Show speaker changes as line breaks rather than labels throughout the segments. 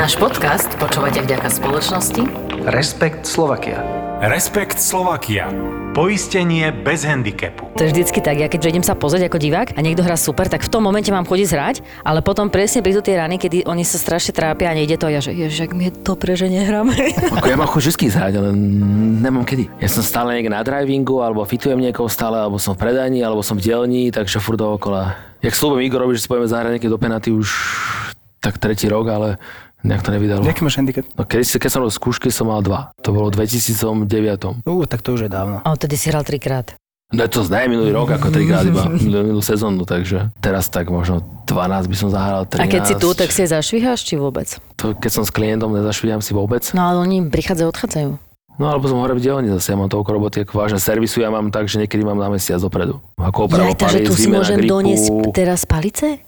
Náš podcast počúvate vďaka spoločnosti
Respekt Slovakia.
Respekt Slovakia. Poistenie bez handicapu.
To je vždycky tak, ja keď idem sa pozrieť ako divák a niekto hrá super, tak v tom momente mám chodiť hrať, ale potom presne prídu tie rany, kedy oni sa strašne trápia a nejde to a ja, že ježiš, ak mi je dobre, že nehráme.
Ako ja mám chuť vždy zhrať, ale nemám kedy. Ja som stále niekde na drivingu, alebo fitujem niekoho stále, alebo som v predajni, alebo som v dielni, takže furt dookola. Jak slúbim Igorovi, že si povieme zahrať niekedy do penaty už tak tretí rok, ale nejak to nevydalo.
Jaký máš handicap?
No keď, si- keď som robil skúšky, som mal dva. To bolo v 2009.
Ú, tak to už je dávno.
A odtedy si hral trikrát.
No to ne minulý rok, ako trikrát iba minulú, sezónu, takže teraz tak možno 12 by som zahral, 13.
A keď si tu, tak si aj zašviháš, či vôbec?
To, keď som s klientom, nezašvíjam si vôbec.
No ale oni prichádzajú, odchádzajú.
No alebo som hore v dielni zase, ja mám toľko roboty, ako vážne servisu ja mám tak, že niekedy mám na mesiac dopredu. Ako oprava
Ja, takže tu si môžem
gripu.
doniesť teraz palice?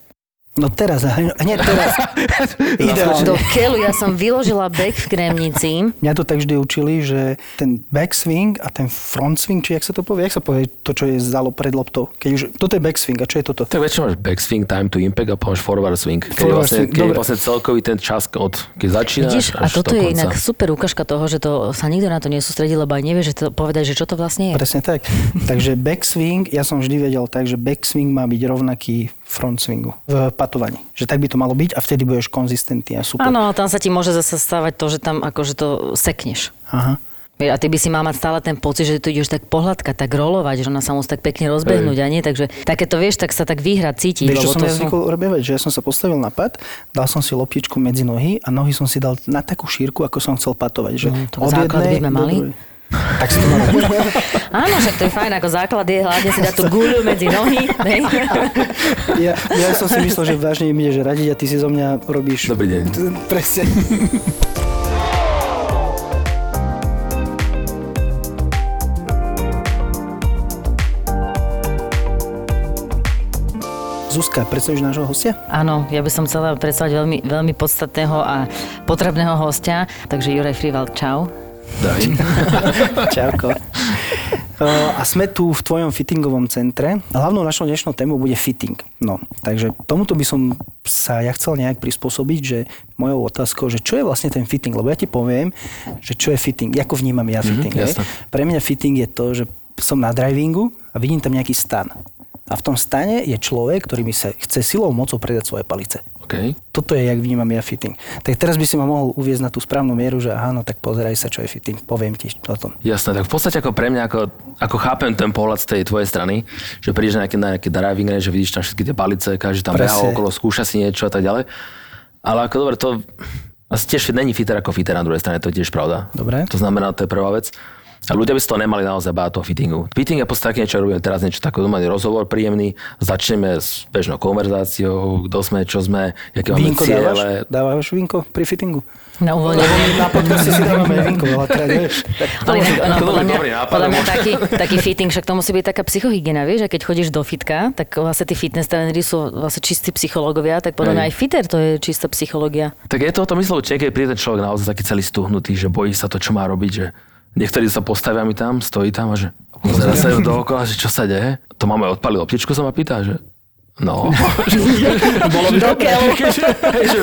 No teraz, hneď teraz. Ideálne.
Do keľu, ja som vyložila back v Kremnici.
Mňa to tak vždy učili, že ten backswing a ten front swing, či jak sa to povie, jak sa povie to, čo je zalo pred loptou. Keď už, toto je backswing a čo je toto?
Tak väčšinou máš backswing, time to impact a potom máš forward swing. Keď, je
Forward
vlastne,
swing,
keď je vlastne celkový ten čas od keď začínaš
Vidíš, a
až
toto
do
je
konca.
inak super ukážka toho, že to sa nikto na to nesústredí, lebo aj nevie, že to povedať, že čo to vlastne je.
Presne tak. Takže backswing, ja som vždy vedel tak, že backswing má byť rovnaký front swingu v patovaní. Že tak by to malo byť a vtedy budeš konzistentný a super.
Áno, tam sa ti môže zase stávať to, že tam akože to sekneš.
Aha.
A ty by si mal mať stále ten pocit, že tu ideš tak pohľadkať, tak rolovať, že ona sa musí tak pekne rozbehnúť a nie, takže takéto vieš, tak sa tak výhra cítiť.
Vieš, čo som
to
ja zvykol robievať? Že ja som sa postavil na pad, dal som si loptičku medzi nohy a nohy som si dal na takú šírku, ako som chcel patovať. Že
No, to základ by sme
do
mali.
druhej. Tak si to mal.
Áno, však to je fajn, ako základ je hlavne si dať tú guľu medzi nohy.
ja, ja som si myslel, že vážne mi ideš radiť a ty si zo mňa robíš...
Dobrý deň.
Presne. Zuzka, predstavíš nášho hostia?
Áno, ja by som chcela predstaviť veľmi, veľmi podstatného a potrebného hostia, takže Juraj Frival, čau.
Zdravím.
Čauko. A sme tu v tvojom fittingovom centre. Hlavnou našou dnešnou témou bude fitting. No, takže tomuto by som sa ja chcel nejak prispôsobiť, že mojou otázkou, že čo je vlastne ten fitting, lebo ja ti poviem, že čo je fitting, ako vnímam ja fitting. hej.
jasné.
Pre mňa fitting je to, že som na drivingu a vidím tam nejaký stan. A v tom stane je človek, ktorý mi sa chce silou mocou predať svoje palice.
OK.
Toto je, jak vnímam ja fitting. Tak teraz by si ma mohol uviezť na tú správnu mieru, že áno, tak pozeraj sa, čo je fitting. Poviem ti o tom.
Jasné, tak v podstate ako pre mňa, ako, ako chápem ten pohľad z tej tvojej strany, že prídeš na nejaký, na nejaký driving range, že vidíš tam všetky tie palice, každý tam
Presne.
okolo, skúša si niečo a tak ďalej. Ale ako dobre, to asi tiež není fitter ako fitter na druhej strane, to je tiež pravda.
Dobre.
To znamená, to je prvá vec. A ľudia by si to nemali naozaj báť toho fittingu. Fitting je v podstate také niečo, čo robíme teraz niečo takého, mali rozhovor príjemný, začneme s bežnou konverzáciou, kto sme, čo sme, aké máme
Vínko dávaš?
ciele.
Dávaš vínko pri fittingu?
Na uvoľnenie.
Na podcaste si dávame vínko veľakrát, vieš.
Ale inak, no,
to
podľa
bol
mňa,
dobrý nápad,
podľa mňa taký, taký fitting, však to musí byť taká psychohygiena, vieš, a keď chodíš do fitka, tak vlastne tí fitness tréneri sú vlastne čistí psychológovia, tak podľa mňa aj fitter to je čistá psychológia.
Tak je to o tom myslel, niekedy príde ten človek naozaj taký celý stuhnutý, že bojí sa to, čo má robiť, že niektorí sa postavia mi tam, stojí tam a že pozera sa dookola, že čo sa deje. To máme odpaliť optičku, sa ma pýta, že no. Bolo by že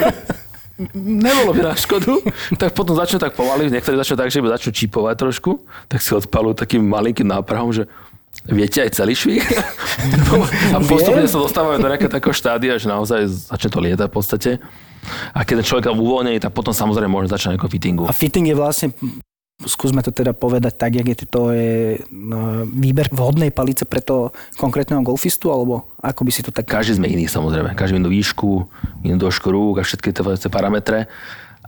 nebolo by na škodu, tak potom začnú tak pomaly, niektorí začnú tak, že začnú čipovať trošku, tak si odpalujú takým malinkým náprahom, že viete aj celý švih. a postupne sa dostávajú do nejakého takého štádia, že naozaj začne to lietať v podstate. A keď ten človek je uvoľnený, tak potom samozrejme môže začať nejakého fittingu.
A fitting je vlastne, skúsme to teda povedať tak, jak je to je no, výber vhodnej palice pre toho konkrétneho golfistu, alebo ako by si to tak...
Každý sme iný samozrejme. Každý má inú výšku, inú dĺžku rúk a všetky tie parametre.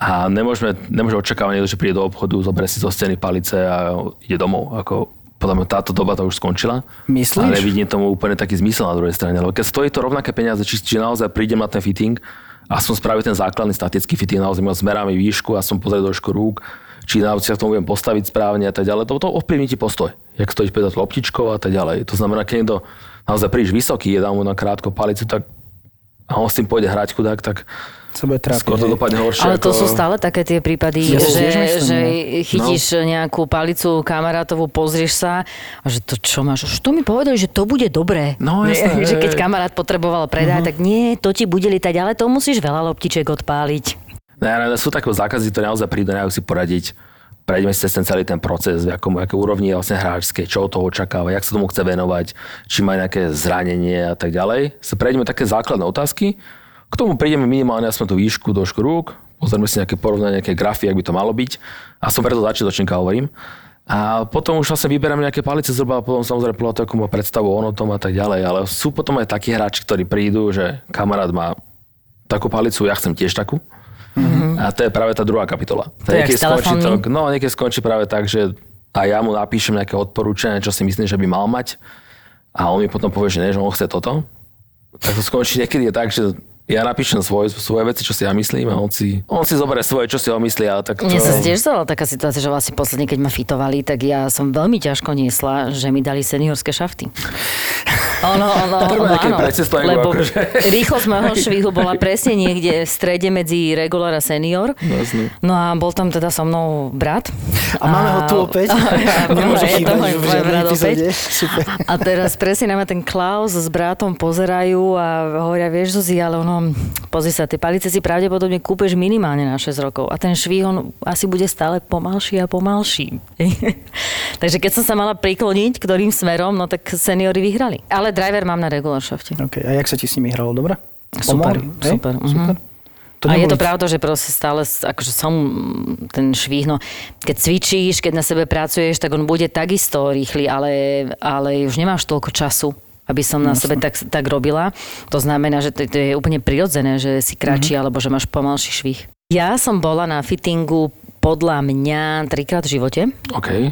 A nemôžeme, nemôžeme očakávať niekto, že príde do obchodu, zoberie si zo steny palice a ide domov. Ako, podľa mňa táto doba to už skončila.
Myslíš?
A nevidím tomu úplne taký zmysel na druhej strane. Lebo keď stojí to rovnaké peniaze, či, či naozaj prídem na ten fitting a som spravil ten základný statický fitting, naozaj mal zmeráme výšku a som pozrel dĺžku rúk, či naozaj sa k tomu viem postaviť správne a tak ďalej. To, to ovplyvní ti postoj. Jak stojíš pred loptičkou a tak ďalej. To znamená, keď niekto naozaj príliš vysoký, je dám mu na krátko palicu, tak a on s tým pôjde hrať chudák, tak
sa bude trápiť.
skôr to dopadne horšie.
Ale to
ako...
sú stále také tie prípady,
Ja
že,
myslím,
že
no.
chytíš nejakú palicu kamarátovú, pozrieš sa a že to čo máš? Už to mi povedali, že to bude dobré.
No, jasné,
že keď kamarát potreboval predať, tak nie, to ti bude lietať, ale to musíš veľa loptiček odpáliť.
Ne, sú také zákazníci, ktorí naozaj prídu, nejú si poradiť. Prejdeme si cez ten celý ten proces, v akom, aké úrovni je vlastne hráčské, čo od toho očakáva, jak sa tomu chce venovať, či má nejaké zranenie a tak ďalej. Sa prejdeme také základné otázky. K tomu prídeme minimálne aspoň tú výšku, dĺžku rúk, pozrieme si nejaké porovnanie, nejaké grafy, ak by to malo byť. A som preto začiatočníka hovorím. A potom už vlastne vyberám nejaké palice zhruba a potom samozrejme podľa toho, ako má predstavu o tom a tak ďalej. Ale sú potom aj takí hráči, ktorí prídu, že kamarát má takú palicu, ja chcem tiež takú. Mm-hmm. A to je práve tá druhá kapitola.
To je
skončí to, no, niekedy skončí práve tak, že a ja mu napíšem nejaké odporúčanie, čo si myslím, že by mal mať. A on mi potom povie, že nie, že on chce toto. Tak to skončí niekedy je tak, že ja napíšem svoje, svoje veci, čo si ja myslím a on si, on si zoberie svoje, čo si on myslí. Ale tak to...
Mne sa tiež stala taká situácia, že vlastne posledne, keď ma fitovali, tak ja som veľmi ťažko niesla, že mi dali seniorské šafty. Ono, ono,
Treba
ono, áno, lebo
akože.
rýchlosť môjho švihu bola presne niekde v strede medzi regular a senior.
Jasne.
No a bol tam teda so mnou brat.
A máme ho tu opäť. Nemôže
je to
chýbať
môj,
v
môj
žiadnej
brat
epizóde.
opäť.
Super.
A teraz presne na ma ten Klaus s bratom pozerajú a hovoria, vieš Zuzi, ale ono, pozri sa, tie palice si pravdepodobne kúpeš minimálne na 6 rokov a ten švih, on asi bude stále pomalší a pomalší. Takže keď som sa mala prikloniť, ktorým smerom, no tak seniory vyhrali. Ale driver mám na regular shafte.
OK, a jak sa ti s nimi hralo? Dobre?
Super?
Hej?
super, mhm.
super. To
a je to pravda, že proste stále, akože som ten švih, no keď cvičíš, keď na sebe pracuješ, tak on bude takisto rýchly, ale, ale už nemáš toľko času aby som na sebe tak, tak robila. To znamená, že to, to je úplne prirodzené, že si kratší alebo že máš pomalší švih. Ja som bola na fittingu podľa mňa trikrát v živote.
OK.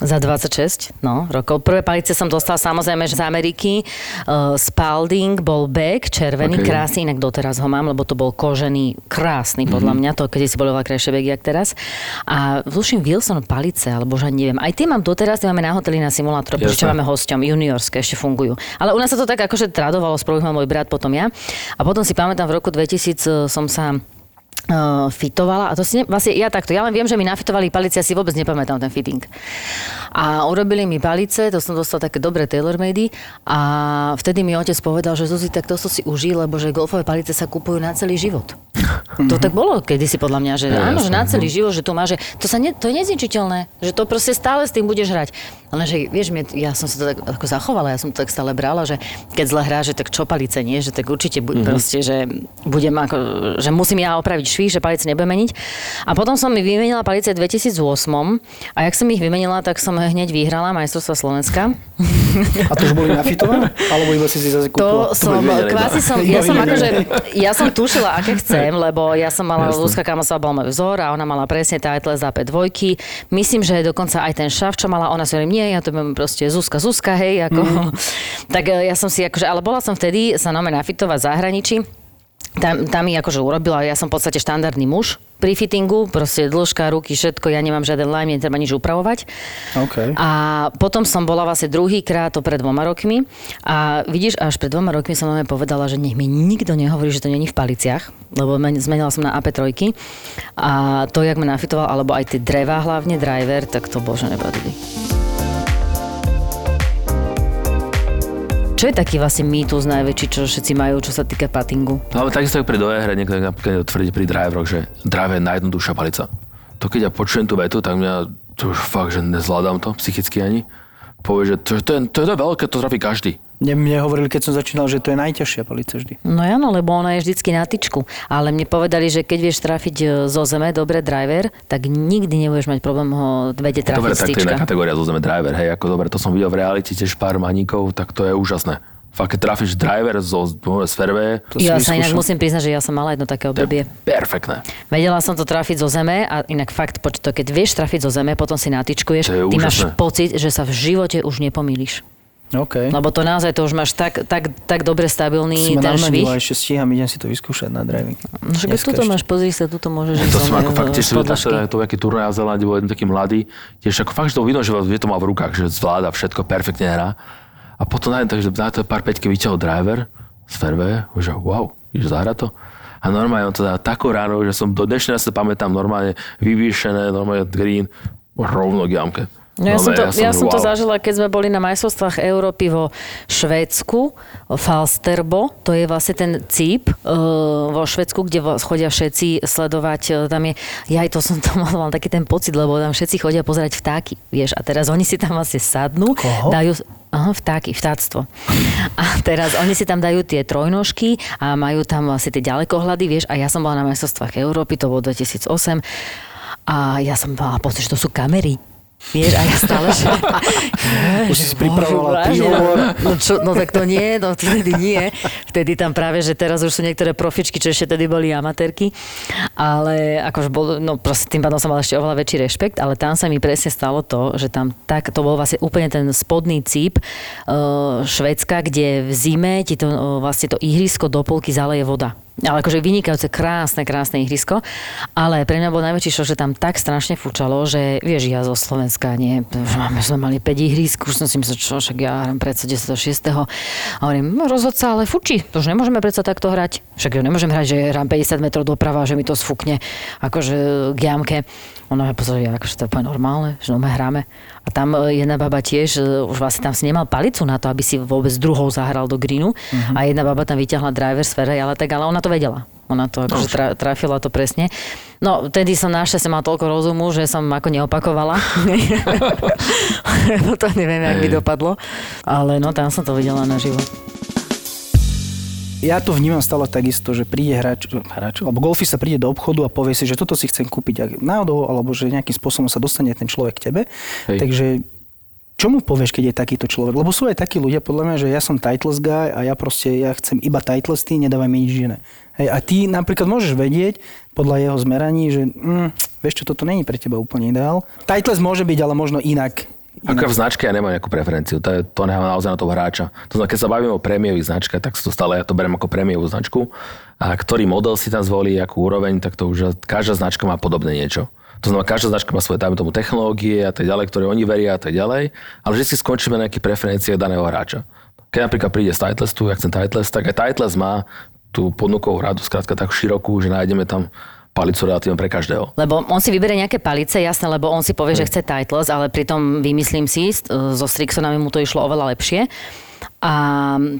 Za 26 no, rokov. Prvé palice som dostala samozrejme z Ameriky. Uh, Spalding bol bag, červený,
Ok.
okay. krásny, inak doteraz ho mám, lebo to bol kožený, krásny podľa mňa, to keď si boli oveľa krajšie bagy, jak teraz. A tuším Wilson palice, alebo že neviem. Aj tie mám doteraz, tie máme na hoteli na simulátor, pretože máme hosťom, juniorské ešte fungujú. Ale u nás sa to tak akože tradovalo, sprvu mal môj brat, potom ja. A potom si pamätám, v roku 2000 som sa uh, fitovala a to si ne, vlastne ja takto, ja len viem, že mi nafitovali palice, ja si vôbec nepamätám ten fitting. A urobili mi palice, to som dostala také dobré tailor-made a vtedy mi otec povedal, že Zuzi, tak to si užij, lebo že golfové palice sa kupujú na celý život. To tak bolo kedysi podľa mňa, že
Ja,
áno, že na celý
mhm.
život, že to má, že to, sa ne, to je nezničiteľné, že to proste stále s tým budeš hrať. Lenže, vieš, mne, ja som sa to tak ako zachovala, ja som to tak stále brala, že keď zle hrá, že tak čo palice nie, že tak určite
Mhm.
bu- mm-hmm. proste, že budem ako, že musím ja opraviť švih, že palice nebudem meniť. A potom som mi vymenila palice v 2008 a jak som ich vymenila, tak som hneď vyhrala majstrovstva Slovenska.
A to už boli nafitované? Alebo iba si si zase
To
kúpila?
som,
boli vymenené
kvási
iba.
som, ja som akože, ja som tušila, aké chcem, lebo ja som mala. Luzka Kamosová bola môj vzor a ona mala presne title za P2. Myslím, že dokonca aj ten šaf, čo mala, ona si hovorí, nie, ja to mám proste Zuzka, Zuzka, hej, ako.
Mhm.
tak e, ja som si akože, ale bola som vtedy sa nome nafitovať v zahraničí. Tam, tam mi akože urobila, ja som v podstate štandardný muž pri fittingu, proste dĺžka, ruky, všetko, ja nemám žiaden lime, netreba nič upravovať.
OK.
A potom som bola vlastne druhýkrát, to pred dvoma rokmi. A vidíš, až pred dvoma rokmi som mame povedala, že nech mi nikto nehovorí, že to není v paliciach, lebo men- zmenila som na AP3. A to, jak ma nafitoval, alebo aj tie dreva hlavne, driver, tak to bože nebadili. Čo je taký vlastne mýtus najväčší, čo všetci majú, čo sa týka pattingu?
No, ale takisto ako pri dojehre, niekto napríklad tvrdí pri driveroch, že drive je najjednoduchšia palica. To keď ja počujem tú vetu, tak mňa to už fakt, že nezvládam to psychicky ani. Povie, že to, to, je, to je veľké, to trafí každý.
Mne, mne hovorili, keď som začínal, že to je najťažšia palica vždy.
No áno, lebo ona je vždycky na tyčku. Ale mne povedali, že keď vieš trafiť e, zo zeme, dobre driver, tak nikdy nebudeš mať problém ho vedieť trafiť
Dobre, tak to je kategória zozeme driver, hej, ako dobre, to som videl v realite tiež pár maníkov, tak to je úžasné. Fakt, keď trafíš driver zo, z fairway,
To si
Ja sa inak musím priznať, že ja som mala jedno také
to je
obdobie.
perfektné.
Vedela som to trafiť zo zeme a inak fakt, poč- to, keď vieš trafiť zo zeme, potom si natyčkuješ,
To je
ty máš
úžasné.
pocit, že sa v živote už nepomýliš.
OK.
Lebo to naozaj to už máš tak, tak, tak dobre stabilný
si ma
ten švih.
namanila, ešte stíham, idem si to vyskúšať na driving.
No, však
Dneska
tuto
ešte.
máš, pozri sa, tuto môžeš
To
ísť
som
zo
ako fakt
z
tiež to, to aký turnaj a Zelande bol jeden taký mladý, tiež ako fakt, že to vidno, že vie to má v rukách, že zvláda všetko, perfektne hrá. A potom na takže na to pár peťky vyťahol driver z fairway, že wow, ideš zahrať to. A normálne on to dá takou ráno, že som do dnešného sa pamätám normálne vyvýšené, normálne green, rovno k jamke.
No ja,
No,
som to,
ja som-
ja som to
wow.
zažila, keď sme boli na majstrovstvách Európy vo Švédsku, Falsterbo, to je vlastne ten cíp e, vo Švédsku, kde vo- chodia všetci sledovať, e, tam je, ja aj to som to mal taký ten pocit, lebo tam všetci chodia pozerať vtáky, vieš, a teraz oni si tam vlastne sadnú,
Koho?
dajú, Aha, vtáky, vtáctvo. A teraz oni si tam dajú tie trojnožky a majú tam vlastne tie ďalekohľady, vieš, a ja som bola na majstrovstvách Európy, to bolo 2008, a ja som mala pocit, že to sú kamery. Vieš, a ja stále, že...
Už si pripravovala príhovor.
No, čo, no tak to nie, no vtedy nie. Vtedy tam práve, že teraz už sú niektoré profičky, čo ešte tedy boli amatérky. Ale akože bol, no proste tým pádom som mala ešte oveľa väčší rešpekt, ale tam sa mi presne stalo to, že tam tak, to bol vlastne úplne ten spodný cíp uh, Švedska, kde v zime ti to uh, vlastne to ihrisko do polky zaleje voda. Ale akože vynikajúce, krásne, krásne ihrisko. Ale pre mňa bol najväčší šok, že tam tak strašne fúčalo, že vieš, ja zo Slovenska, nie, máme, sme mali 5 ihrisk, už som si myslel, čo, však ja hram predsa 10. 6. A hovorím, no, rozhod sa, ale fučí, to už nemôžeme predsa takto hrať. Však ja nemôžem hrať, že hrám 50 metrov doprava, že mi to sfúkne akože k jamke. Ono ja pozor, ja, akože to je úplne normálne, že no, hráme. A tam e, jedna baba tiež, e, už vlastne tam si nemal palicu na to, aby si vôbec druhou zahral do greenu. Uh-huh. A jedna baba tam vyťahla driver z ferej, ale tak, ale ona to vedela. Ona to akože tra, trafila to presne. No, tedy som našťastie mal toľko rozumu, že som ako neopakovala. Lebo to neviem, jak by dopadlo. Ale no, tam som to videla naživo.
Ja to vnímam stále takisto, že príde hráč, hráč alebo golfista príde do obchodu a povie si, že toto si chcem kúpiť ak náhodou, alebo že nejakým spôsobom sa dostane ten človek k tebe.
Hej.
Takže čo mu povieš, keď je takýto človek? Lebo sú aj takí ľudia, podľa mňa, že ja som titles guy a ja proste, ja chcem iba titles, ty nedávaj mi nič iné. Hej, a ty napríklad môžeš vedieť podľa jeho zmeraní, že mm, vieš čo, toto není pre teba úplne ideál. Titles môže byť, ale možno inak.
Ako v značke ja nemám nejakú preferenciu, to, je, to nechávam naozaj na toho hráča. To znamená, keď sa bavíme o prémiových značkách, tak to stále ja to beriem ako prémiovú značku. A ktorý model si tam zvolí, akú úroveň, tak to už každá značka má podobné niečo. To znamená, každá značka má svoje, dajme tomu, technológie a tak ďalej, ktoré oni veria a tak ďalej, ale vždy si skončíme na nejakých preferenciách daného hráča. Keď napríklad príde z Titlestu, ja chcem Titles, tak aj Titles má tú ponukovú radu skrátka tak širokú, že nájdeme tam palicu relatívne pre každého.
Lebo on si vyberie nejaké palice, jasné, lebo on si povie, že chce titles, ale pritom vymyslím si, so Strixonami mu to išlo oveľa lepšie. A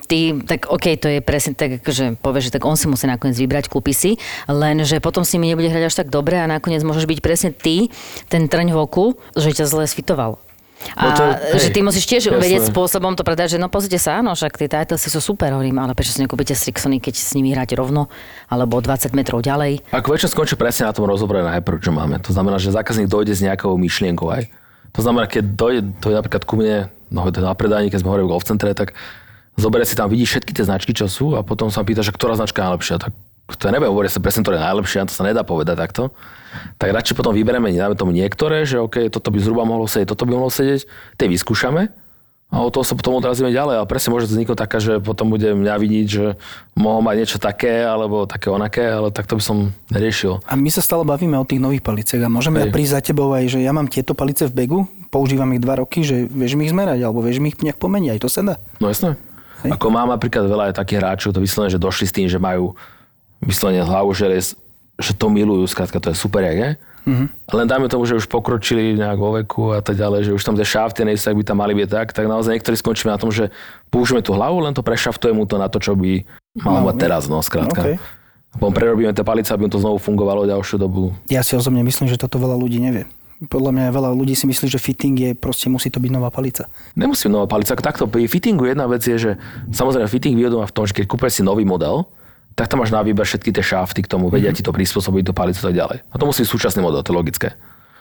ty, tak OK, to je presne tak, že povieš, že tak on si musí nakoniec vybrať, kúpi si, lenže potom s nimi nebude hrať až tak dobre a nakoniec môžeš byť presne ty, ten trň v oku, že ťa zle sfitoval. A
No to-
že
hej,
ty musíš tiež
jasné.
vedieť spôsobom to predať, že no pozrite sa, áno, však tie titlesy sú super, hovorím, ale prečo si nekúpite Strixony, keď s nimi hráte rovno, alebo 20 metrov ďalej.
Ako väčšina skončí presne na tom rozhovore najprv, čo máme. To znamená, že zákazník dojde s nejakou myšlienkou aj. To znamená, keď dojde, dojde napríklad ku mne, no na predaní, keď sme hovorili v golf centre, tak zoberie si tam, vidí všetky tie značky, čo sú a potom sa pýta, že ktorá značka je najlepšia. Tak to ja neviem, hovorí sa presne, ktorá je najlepšia, to sa nedá povedať takto. Tak radšej potom vyberieme, dáme tomu niektoré, že OK, toto by zhruba mohlo sedieť, toto by mohlo sedieť, tie vyskúšame a od toho sa potom odrazíme ďalej. Ale presne môže vzniknúť taká, že potom bude mňa vidieť, že mohol mať niečo také, alebo také onaké, ale takto by som neriešil.
A my sa stále bavíme o tých nových paliciach a môžeme
Hej.
prísť za tebou aj, že ja mám tieto palice v begu, používam ich dva roky, že vieš mi ich zmerať, alebo vieš mi ich nejak pomeniť, aj to sa dá.
No jasné.
Hej.
Ako mám napríklad veľa aj takých hráčov, to vyslovene, že došli s tým, že majú vyslovene hlavu, že, je- že to milujú, skrátka to je super, jak je. Mm-hmm. Len dajme tomu, že už pokročili nejak vo veku a tak ďalej, že už tam tie šafty nejsú, ak by tam mali byť tak, tak naozaj niektorí skončíme na tom, že použijeme tú hlavu, len to prešaftuje mu to na to, čo by mal mať
byť.
teraz, no skrátka.
Okay.
Potom prerobíme tie palice, aby to znovu fungovalo ďalšiu dobu.
Ja si osobne myslím, že toto veľa ľudí nevie. Podľa mňa veľa ľudí si myslí, že fitting je proste musí to byť nová palica.
Nemusím nová palica. Takto pri fittingu jedna vec je, že samozrejme fitting výhodu má v tom, že keď kúpeš si nový model, tak tam máš na výber všetky tie šafty k tomu, vedia ti to prispôsobiť, tú palicu a tak ďalej. A to musí byť súčasný model, to je logické.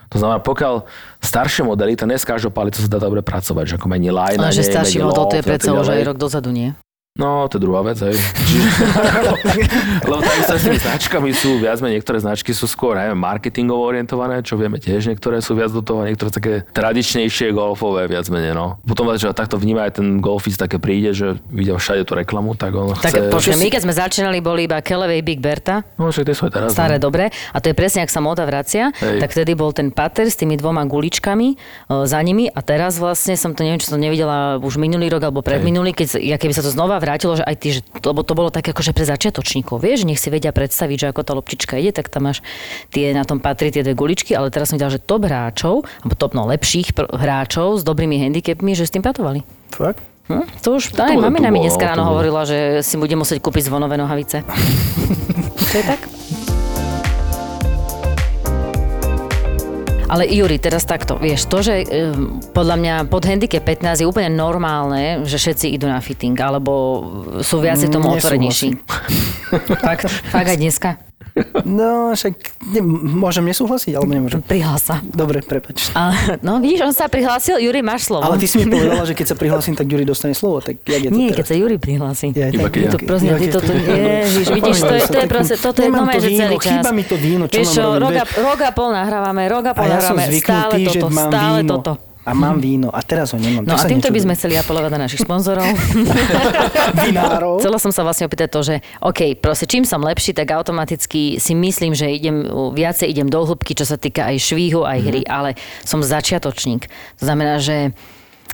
To znamená, pokiaľ staršie modely, to dnes každou palicou sa dá dobre pracovať, že ako mení line,
Ale že starší model, to je predsa už aj
rok
dozadu, nie?
No, to je druhá vec, hej. Lebo takisto s tými značkami sú viac menej, niektoré značky sú skôr, neviem, marketingovo orientované, čo vieme tiež, niektoré sú viac do toho, niektoré také tradičnejšie golfové, viac menej, no. Potom, že takto vníma aj ten golfist, také príde, že vidia všade tú reklamu, tak on
Tak
chce...
počkaj, my keď sme začínali, boli iba Kelevej Big Berta,
No, však tie sú aj teraz.
staré
no.
dobre. A to je presne, ak sa móda vracia,
Hej.
tak vtedy bol ten pater s tými dvoma guličkami e, za nimi a teraz vlastne som to, neviem, či som to nevidela už minulý rok alebo predminulý, keď ja keby sa to znova vrátilo, že aj ty, že, lebo to bolo tak akože pre začiatočníkov, vieš, nech si vedia predstaviť, že ako tá loptička ide, tak tam máš tie, na tom patrí tie dve guličky, ale teraz som videla, že top hráčov, alebo top no, lepších pr- hráčov s dobrými handicapmi, že s tým patovali.
Fakt?
Hm? To už, aj
bolo,
mamina mi dneska ráno hovorila, že si bude musieť kúpiť zvonové nohavice. to je tak? Ale Juri, teraz takto, vieš, to, že um, podľa mňa pod handicap 15 je úplne normálne, že všetci idú na fitting, alebo sú viacej tomu
Mm,
otvorenejší. fakt, fakt aj dneska.
No, však ne, môžem nesúhlasiť, alebo nemôžem.
Prihlás sa.
Dobre, prepač.
A, no vidíš, on sa prihlásil, Juri, máš slovo.
Ale ty si mi povedala, že keď sa prihlasím, tak Juri dostane slovo. Tak jak je to
Nie,
teraz?
keď sa Juri prihlási.
Ja,
Iba keď ja.
To prosím, ty toto, ježiš, vidíš, to je, to je proste, toto je
to
že celý čas.
chýba mi to víno, čo
Vieš
mám
čo,
robiť,
rok a,
vieš?
rok a pol nahrávame, rok a pol nahrávame, stále toto, stále toto.
A mám víno. A teraz ho nemám.
No a týmto by sme chceli apelovať na našich sponzorov.
Vinárov.
Chcela som sa vlastne opýtať to, že OK, proste čím som lepší, tak automaticky si myslím, že idem viacej idem do hĺbky, čo sa týka aj švíhu, aj hry, ale som začiatočník. To znamená, že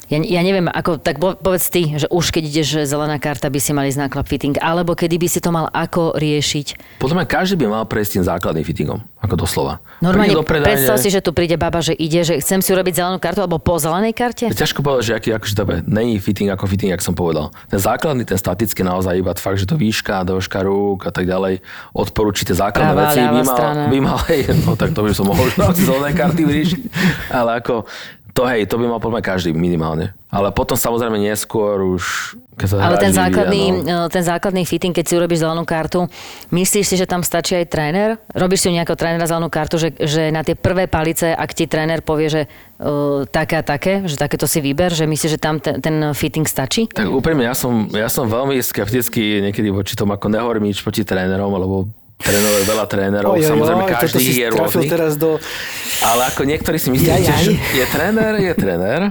ja, ja neviem, ako, tak po- povedz ty, že už keď ideš zelená karta, by si mali ísť club fitting, alebo kedy by si to mal ako riešiť.
Podľa mňa každý by mal prejsť tým základným fittingom, ako doslova.
Normálne,
do predajne,
predstav si, že tu príde baba, že ide, že chcem si urobiť zelenú kartu, alebo po zelenej karte.
Je ťažko povedať, že aký akože je. Není fitting ako fitting, jak som povedal. Ten základný, ten statický naozaj iba fakt, že to výška, dĺžka rúk a tak ďalej. Odporúčite základné
Pravá,
veci. By mal, by mal, no tak to by som mohol už z onej karty vyriešiť. Ale ako, to hej, to by mal podľa každý minimálne. Ale potom samozrejme neskôr už, keď sa
Ale ten základný,
no.
ten základný fitting, keď si urobíš zelenú kartu, myslíš si, že tam stačí aj tréner? Robíš si nejakého trénera zelenú kartu, že, že na tie prvé palice, ak ti tréner povie, že uh, také a také, že takéto si vyber, že myslíš, že tam ten, ten fitting stačí?
Tak úprimne, ja som, ja som veľmi skeptický niekedy voči tomu, ako nehovorím nič proti trénerom, lebo trénerov je veľa trénerov,
Oj,
samozrejme
oj,
každý je rôzny.
teraz do...
Ale ako niektorí si myslíte, že je tréner, je tréner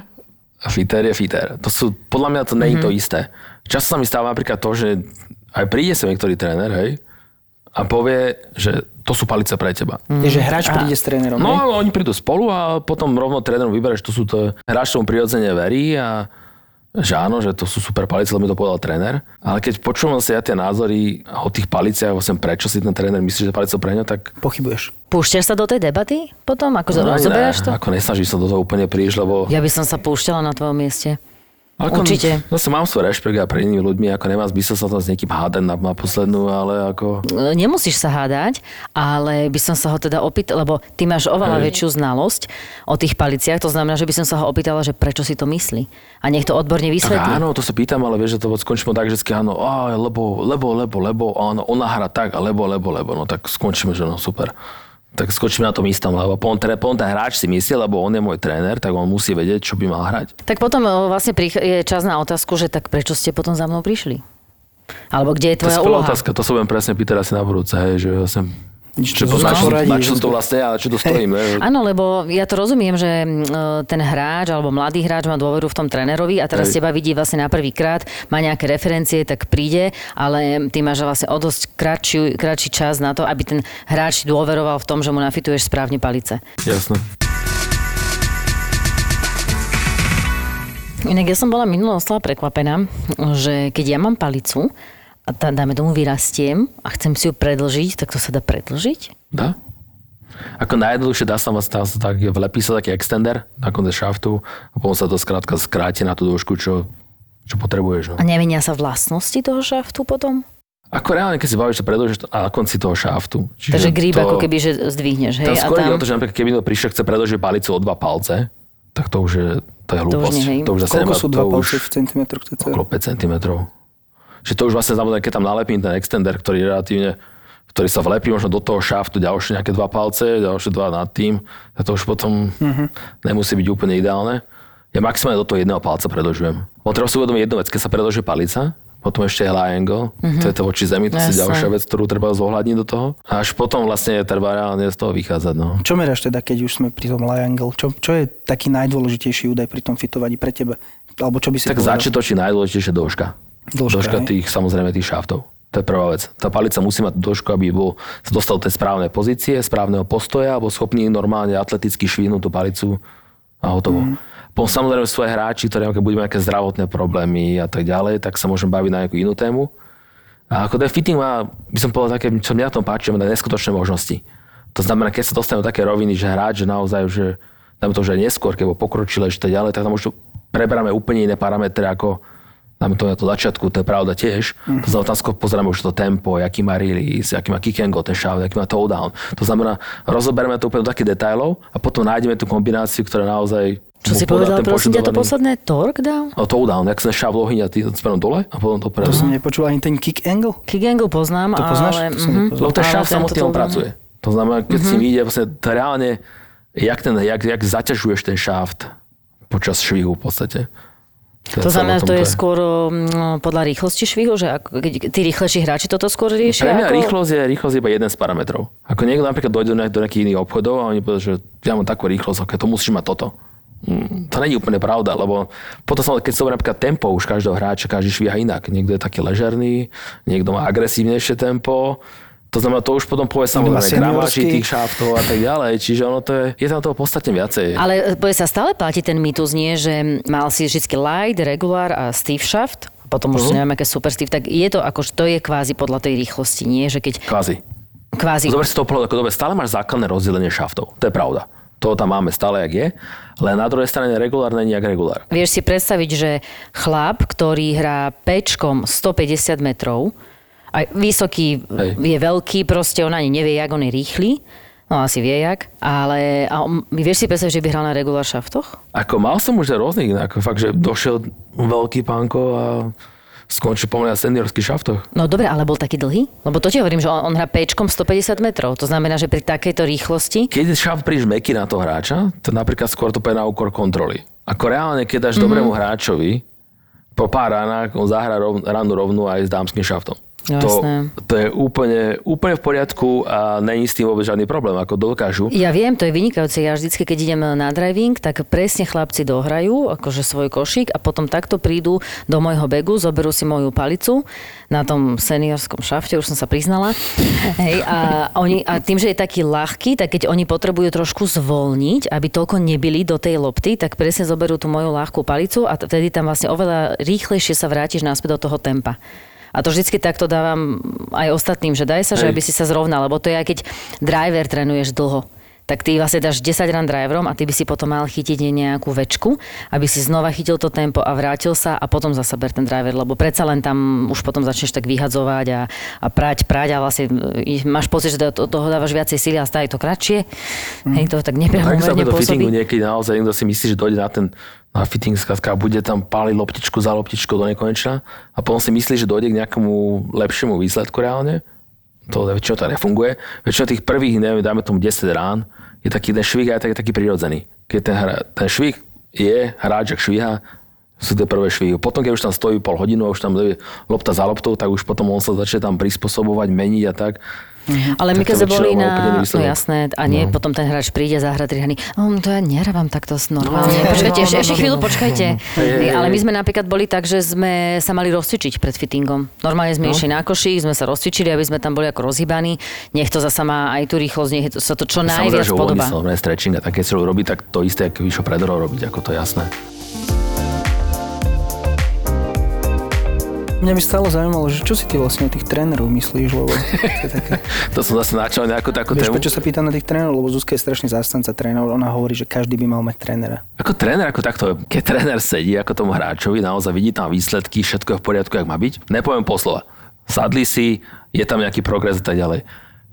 a fitter je fitter. To sú, podľa mňa to nie je to
Mhm.
isté. Často sa mi stáva napríklad to, že aj príde sem niektorý tréner, hej, a povie, že to sú palice pre teba.
Je, že hráč príde s trénerom.
No, ale oni prídu spolu a potom rovno trénerom vybereš, to sú to, hráč tomu prirodzene verí a že áno, že to sú super palice, lebo mi to povedal tréner. Ale keď počúvam si ja tie názory o tých paliciach, vlastne prečo si ten tréner myslí, že palice pre ňo, tak
Pochybuješ.
Púšťaš sa do tej debaty potom? Ako no, rozoberáš to?
Ako nesnaží sa do toho úplne prísť, lebo...
Ja by som sa púšťala na tvojom mieste.
Ako,
Určite.
Zase mám svoj rešpekt aj pre inými ľuďmi, ako nemá zmysel sa tam s niekým hádať na, na poslednú, ale ako...
E, nemusíš sa hádať, ale by som sa ho teda opýtala, lebo ty máš oveľa
Hej.
väčšiu znalosť o tých paliciach, to znamená, že by som sa ho opýtala, že prečo si to myslí. A nech to odborne
Tak
vysvetlí.
áno, to sa pýtam, ale vieš, že to skončíme tak, že áno, á, lebo, lebo, lebo, lebo, áno, ona hrá tak, a lebo, lebo, lebo, no tak skončíme, že no super. Tak skočíme na tom istom, lebo on, ten, on ten hráč si myslí, lebo on je môj tréner, tak on musí vedieť, čo by mal hrať.
Tak potom e, vlastne je čas na otázku, že tak prečo ste potom za mnou prišli? Alebo kde je
To je
tvoja
skvelá
úloha?
otázka, to sa budem presne pýtať asi na budúce, hej, že ja som...
Nič
Čo,
to
na, čo,
poradí,
na čo to vlastne, ale čo to stojím, hej.
Áno, lebo ja to rozumiem, že e, ten hráč alebo mladý hráč má dôveru v tom trénerovi a teraz
Hej.
teba vidí vlastne na prvý krát, má nejaké referencie, tak príde, ale ty máš vlastne o dosť kratší, kratší čas na to, aby ten hráč dôveroval v tom, že mu nafituješ správne palice.
Jasné.
Inak ja som bola minulo ostala prekvapená, že keď ja mám palicu a tá, dáme tomu vyrastiem a chcem si ju predlžiť, tak to sa dá predlžiť?
Dá? Ako najjednoduchšie dá sa tam tak, vlepí sa taký extender na konce šaftu a potom sa to skrátka skráti na tú dĺžku, čo, čo potrebuješ. No.
A nemenia sa vlastnosti toho šaftu potom?
Ako reálne, keď si bavíš, to predlžíš to na konci toho šaftu. Čiže
Takže grip
to,
ako keby, že zdvihneš, hej?
Tam
a
skôr ide
tam...
o to, že napríklad keby niekto prišiel, chce predlžiť palicu o dva palce, tak to už je, to je
už
hlúposť.
nie, hej.
to už zase
Koľko
nemá-
sú
to
dva
už
palce v centimetroch?
Okolo 5 cm. Čiže to už vlastne znamená, keď tam nalepím ten extender, ktorý je relatívne ktorý sa vlepí možno do toho šaftu ďalšie nejaké dva palce, ďalšie dva nad tým, a to už potom
Mhm.
nemusí byť úplne ideálne. Ja maximálne do toho jedného palca predlžujem. On treba si uvedomiť jednu vec, keď sa predlžuje palica, potom ešte je high angle, to je to voči zemi, to je ďalšia vec, ktorú treba zohľadniť do toho. A až potom vlastne treba reálne z toho vychádzať. No.
Čo meráš teda, keď už sme pri tom angle? Čo, čo je taký najdôležitejší údaj pri tom fitovaní pre teba? Alebo čo by si
Tak
povedal?
začiatočí najdôležitejšia dĺžka.
Dĺžka,
dĺžka tých, samozrejme, tých šaftov. To je prvá vec. Tá palica musí mať dĺžku, aby bol, dostal do tej správnej pozície, správneho postoja, alebo schopný normálne atleticky švihnúť tú palicu a hotovo. Mm. Potom samozrejme svoje hráči, ktorí keď budú mať nejaké zdravotné problémy a tak ďalej, tak sa môžem baviť na nejakú inú tému. A ako ten fitting má, by som povedal také, čo mňa na tom páči, má neskutočné možnosti. To znamená, keď sa dostanú do také roviny, že hráč, že naozaj, že dáme to, že neskôr, keď pokročilé, že tak ďalej, tak tam už preberáme úplne iné parametre ako dáme to na to začiatku, to je pravda tiež. Mm-hmm. To znamená, tam pozeráme už to tempo, aký má release, aký má kick and go, ten shaft, aký má down. To znamená, rozoberieme to úplne do takých detailov a potom nájdeme tú kombináciu, ktorá naozaj
čo si povedal, prosím ťa, to posledné torque down?
No toe down, jak sa šáv lohyň a ty smerom dole a potom to pre.
To som nepočul ani ten kick angle?
Kick angle poznám,
to poznáš?
ale...
To
mhm.
Lebo ten šáv samotný on pracuje. To znamená, keď mm-hmm. si ide, vlastne to reálne, jak, ten, jak, jak zaťažuješ ten šáft počas švihu v podstate.
To, znamená, to je skôr no, podľa rýchlosti švihu, že ako, tí rýchlejší hráči toto skôr riešia?
Pre mňa
ako...
rýchlosť je, rýchlosť je iba jeden z parametrov. Ako niekto napríklad dojde do nejakých iných obchodov a oni povedia, že ja mám takú rýchlosť, okay, to musíš mať toto. Mm, to není úplne pravda, lebo potom som, keď som napríklad tempo už každého hráča, každý švíha inak. Niekto je taký ležerný, niekto má agresívnejšie tempo, to znamená, to už potom povie samozrejme gramáži tých šaftov a tak ďalej. Čiže ono to je, je tam toho podstatne viacej.
Ale povie sa stále platí ten mýtus, nie, že mal si vždy light, regular a Steve shaft, potom už uh-huh. neviem, aké super Steve, tak je to ako, to je kvázi podľa tej rýchlosti, nie? Že keď...
Kvázi.
Kvázi.
Zober si to pohľad, ako dobre, stále máš základné rozdelenie šaftov. To je pravda. To tam máme stále, jak je. Len na druhej strane regulár není jak regulár.
Vieš si predstaviť, že chlap, ktorý hrá pečkom 150 metrov, aj vysoký, Hej. je veľký, proste on ani nevie, jak on je rýchly. No asi vie jak, ale a on, vieš si predstaviť, že by hral na regular šaftoch?
Ako mal som už rôznych, ako fakt, že došiel veľký pánko a skončil pomaly na seniorských šaftoch.
No dobre, ale bol taký dlhý? Lebo to ti hovorím, že on, on hrá pečkom 150 metrov. To znamená, že pri takejto rýchlosti...
Keď je šaft príliš meký na toho hráča, to napríklad skôr to na úkor kontroly. Ako reálne, keď dáš mm-hmm. dobrému hráčovi, po pár ránach on zahrá rov, ránu rovnú aj s dámským šaftom. To, to je úplne, úplne v poriadku a není s tým vôbec žiadny problém, ako dokážu.
Ja viem, to je vynikajúce. Ja vždycky, keď idem na driving, tak presne chlapci dohrajú akože svoj košík a potom takto prídu do môjho begu, zoberú si moju palicu na tom seniorskom šafte, už som sa priznala. Hej, a, oni, a tým, že je taký ľahký, tak keď oni potrebujú trošku zvolniť, aby toľko nebili do tej lopty, tak presne zoberú tú moju ľahkú palicu a vtedy tam vlastne oveľa rýchlejšie sa vrátiš naspäť do toho tempa. A to vždycky takto dávam aj ostatným, že daj sa, Hej. že aby si sa zrovnal, lebo to je aj keď driver trénuješ dlho tak ty vlastne dáš 10 run driverom a ty by si potom mal chytiť nejakú večku, aby si znova chytil to tempo a vrátil sa a potom zasa ber ten driver, lebo predsa len tam už potom začneš tak vyhadzovať a, a prať, prať a vlastne e, máš pocit, že do toho dávaš viacej síly a stále to kratšie. Mm. Hej, to tak nepriamo
tak sa do fittingu niekedy naozaj niekto si myslí, že dojde na ten na fitting skladka a bude tam páliť loptičku za loptičkou do nekonečna a potom si myslí, že dojde k nejakému lepšiemu výsledku reálne. To väčšinou to nefunguje. Väčšinou tých prvých, neviem, dáme tomu 10 rán, je taký ten švih aj taký, taký prirodzený. Keď ten, hra, ten švih je, hráč ak švíha, sú tie prvé švihy. Potom, keď už tam stojí pol hodinu a už tam lopta za loptou, tak už potom on sa začne tam prispôsobovať, meniť a tak
Mm-hmm. Ale my keď sme boli na... No jasné, a nie, no. potom ten hráč príde zahra tri hry. Oh, to ja nerávam takto normálne. No, počkajte, no, ešte, no, ešte chvíľu, počkajte. No. Ale my sme napríklad boli tak, že sme sa mali rozcvičiť pred fittingom. Normálne sme no. išli na koši, sme sa rozcvičili, aby sme tam boli ako rozhýbaní. Nech to zasa má aj tú rýchlosť, nech sa to čo najviac podobá.
Samozrejme, stretching a také si robí, tak to isté, ako vyššie predorov robiť, ako to jasné.
Mňa by stále zaujímalo, že čo si ty vlastne o tých trénerov myslíš, lebo to je také...
to som zase načal nejakú takú
Vieš,
tému.
prečo sa pýtam na tých trénerov, lebo Zuzka je strašne zástanca trénerov, ona hovorí, že každý by mal mať trénera.
Ako tréner, ako takto, keď tréner sedí ako tomu hráčovi, naozaj vidí tam výsledky, všetko je v poriadku, jak má byť, nepoviem poslova. Sadli si, je tam nejaký progres a tak ďalej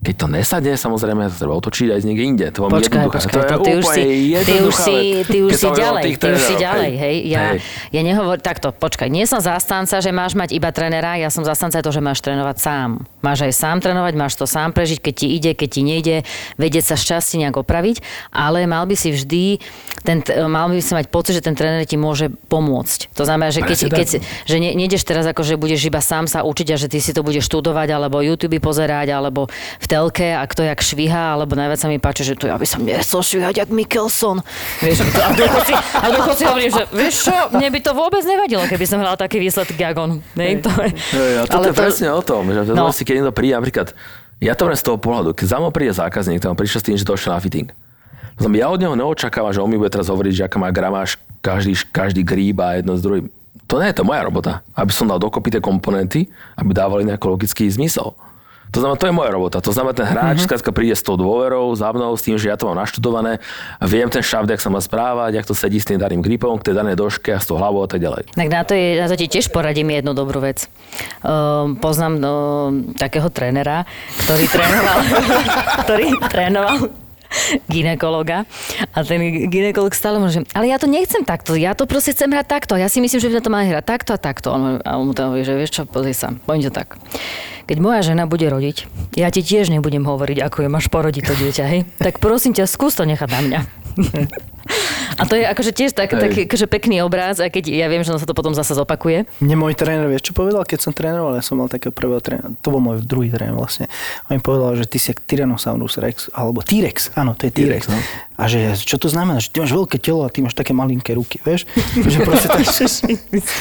keď to nesadne, samozrejme, treba otočiť aj z niekde inde. To
počkaj, počkaj, to, to ty, už si, ty už si, ty už si ďalej, ty už si ďalej, hej. Ja, hej. ja nehovor, takto, počkaj, nie som zastanca, že máš mať iba trénera, ja som zastanca to, že máš trénovať sám. Máš aj sám trénovať, máš to sám prežiť, keď ti ide, keď ti nejde, vedieť sa šťastie nejak opraviť, ale mal by si vždy, ten, mal by si mať pocit, že ten tréner ti môže pomôcť. To znamená, že keď, keď že ne, nejdeš teraz ako, že budeš iba sám sa učiť a že ty si to budeš študovať, alebo YouTube pozerať, alebo v telke a kto jak švíha, alebo najviac sa mi páči, že to ja by som nechcel švíhať jak Mikkelson. Vieš, a dokonci, a dokonci hovorím, že vieš čo, mne by to vôbec nevadilo, keby som hral taký výsledok jak on. Ne, to je,
ja, to ale je to... presne o tom, že to no. si, keď niekto príde, napríklad, ja to z toho pohľadu, keď za mnou príde zákazník, tam prišiel s tým, že to na fitting. Ja od neho neočakávam, že on mi bude teraz hovoriť, že aká má gramáž každý, každý gríba jedno s druhým. To nie je to moja robota, aby som dal dokopy tie komponenty, aby dávali nejaký logický zmysel. To znamená, to je moja robota. To znamená, ten hráč mm-hmm. príde s tou dôverou, za mnou, s tým, že ja to mám naštudované viem ten šaft, jak sa má správať, jak to sedí s tým daným gripom, k tej danej doške a s tou hlavou a tak ďalej.
Tak na to, je, na to ti tiež poradím jednu dobrú vec. Uh, poznám uh, takého trénera, ktorý trénoval, ktorý trénoval ginekologa. A ten ginekolog stále môže, ale ja to nechcem takto, ja to proste chcem hrať takto. Ja si myslím, že by to mali hrať takto a takto. A on mu to hovorí, že vieš čo, pozri sa, poďme to tak. Keď moja žena bude rodiť, ja ti tiež nebudem hovoriť, ako je máš porodiť to dieťa, hej? Tak prosím ťa, skús to nechať na mňa. A to je akože tiež tak, taký akože pekný obraz, aj keď ja viem, že sa to potom zase zopakuje.
Mne môj tréner, vieš čo povedal, keď som trénoval, ja som mal takého prvého trénera, to bol môj druhý tréner vlastne. On mi povedal, že ty si jak Tyrannosaurus Rex, alebo T-Rex, áno, to je T-Rex. T-Rex no. A že čo to znamená, že ty máš veľké telo a ty máš také malinké ruky, vieš? že proste tak,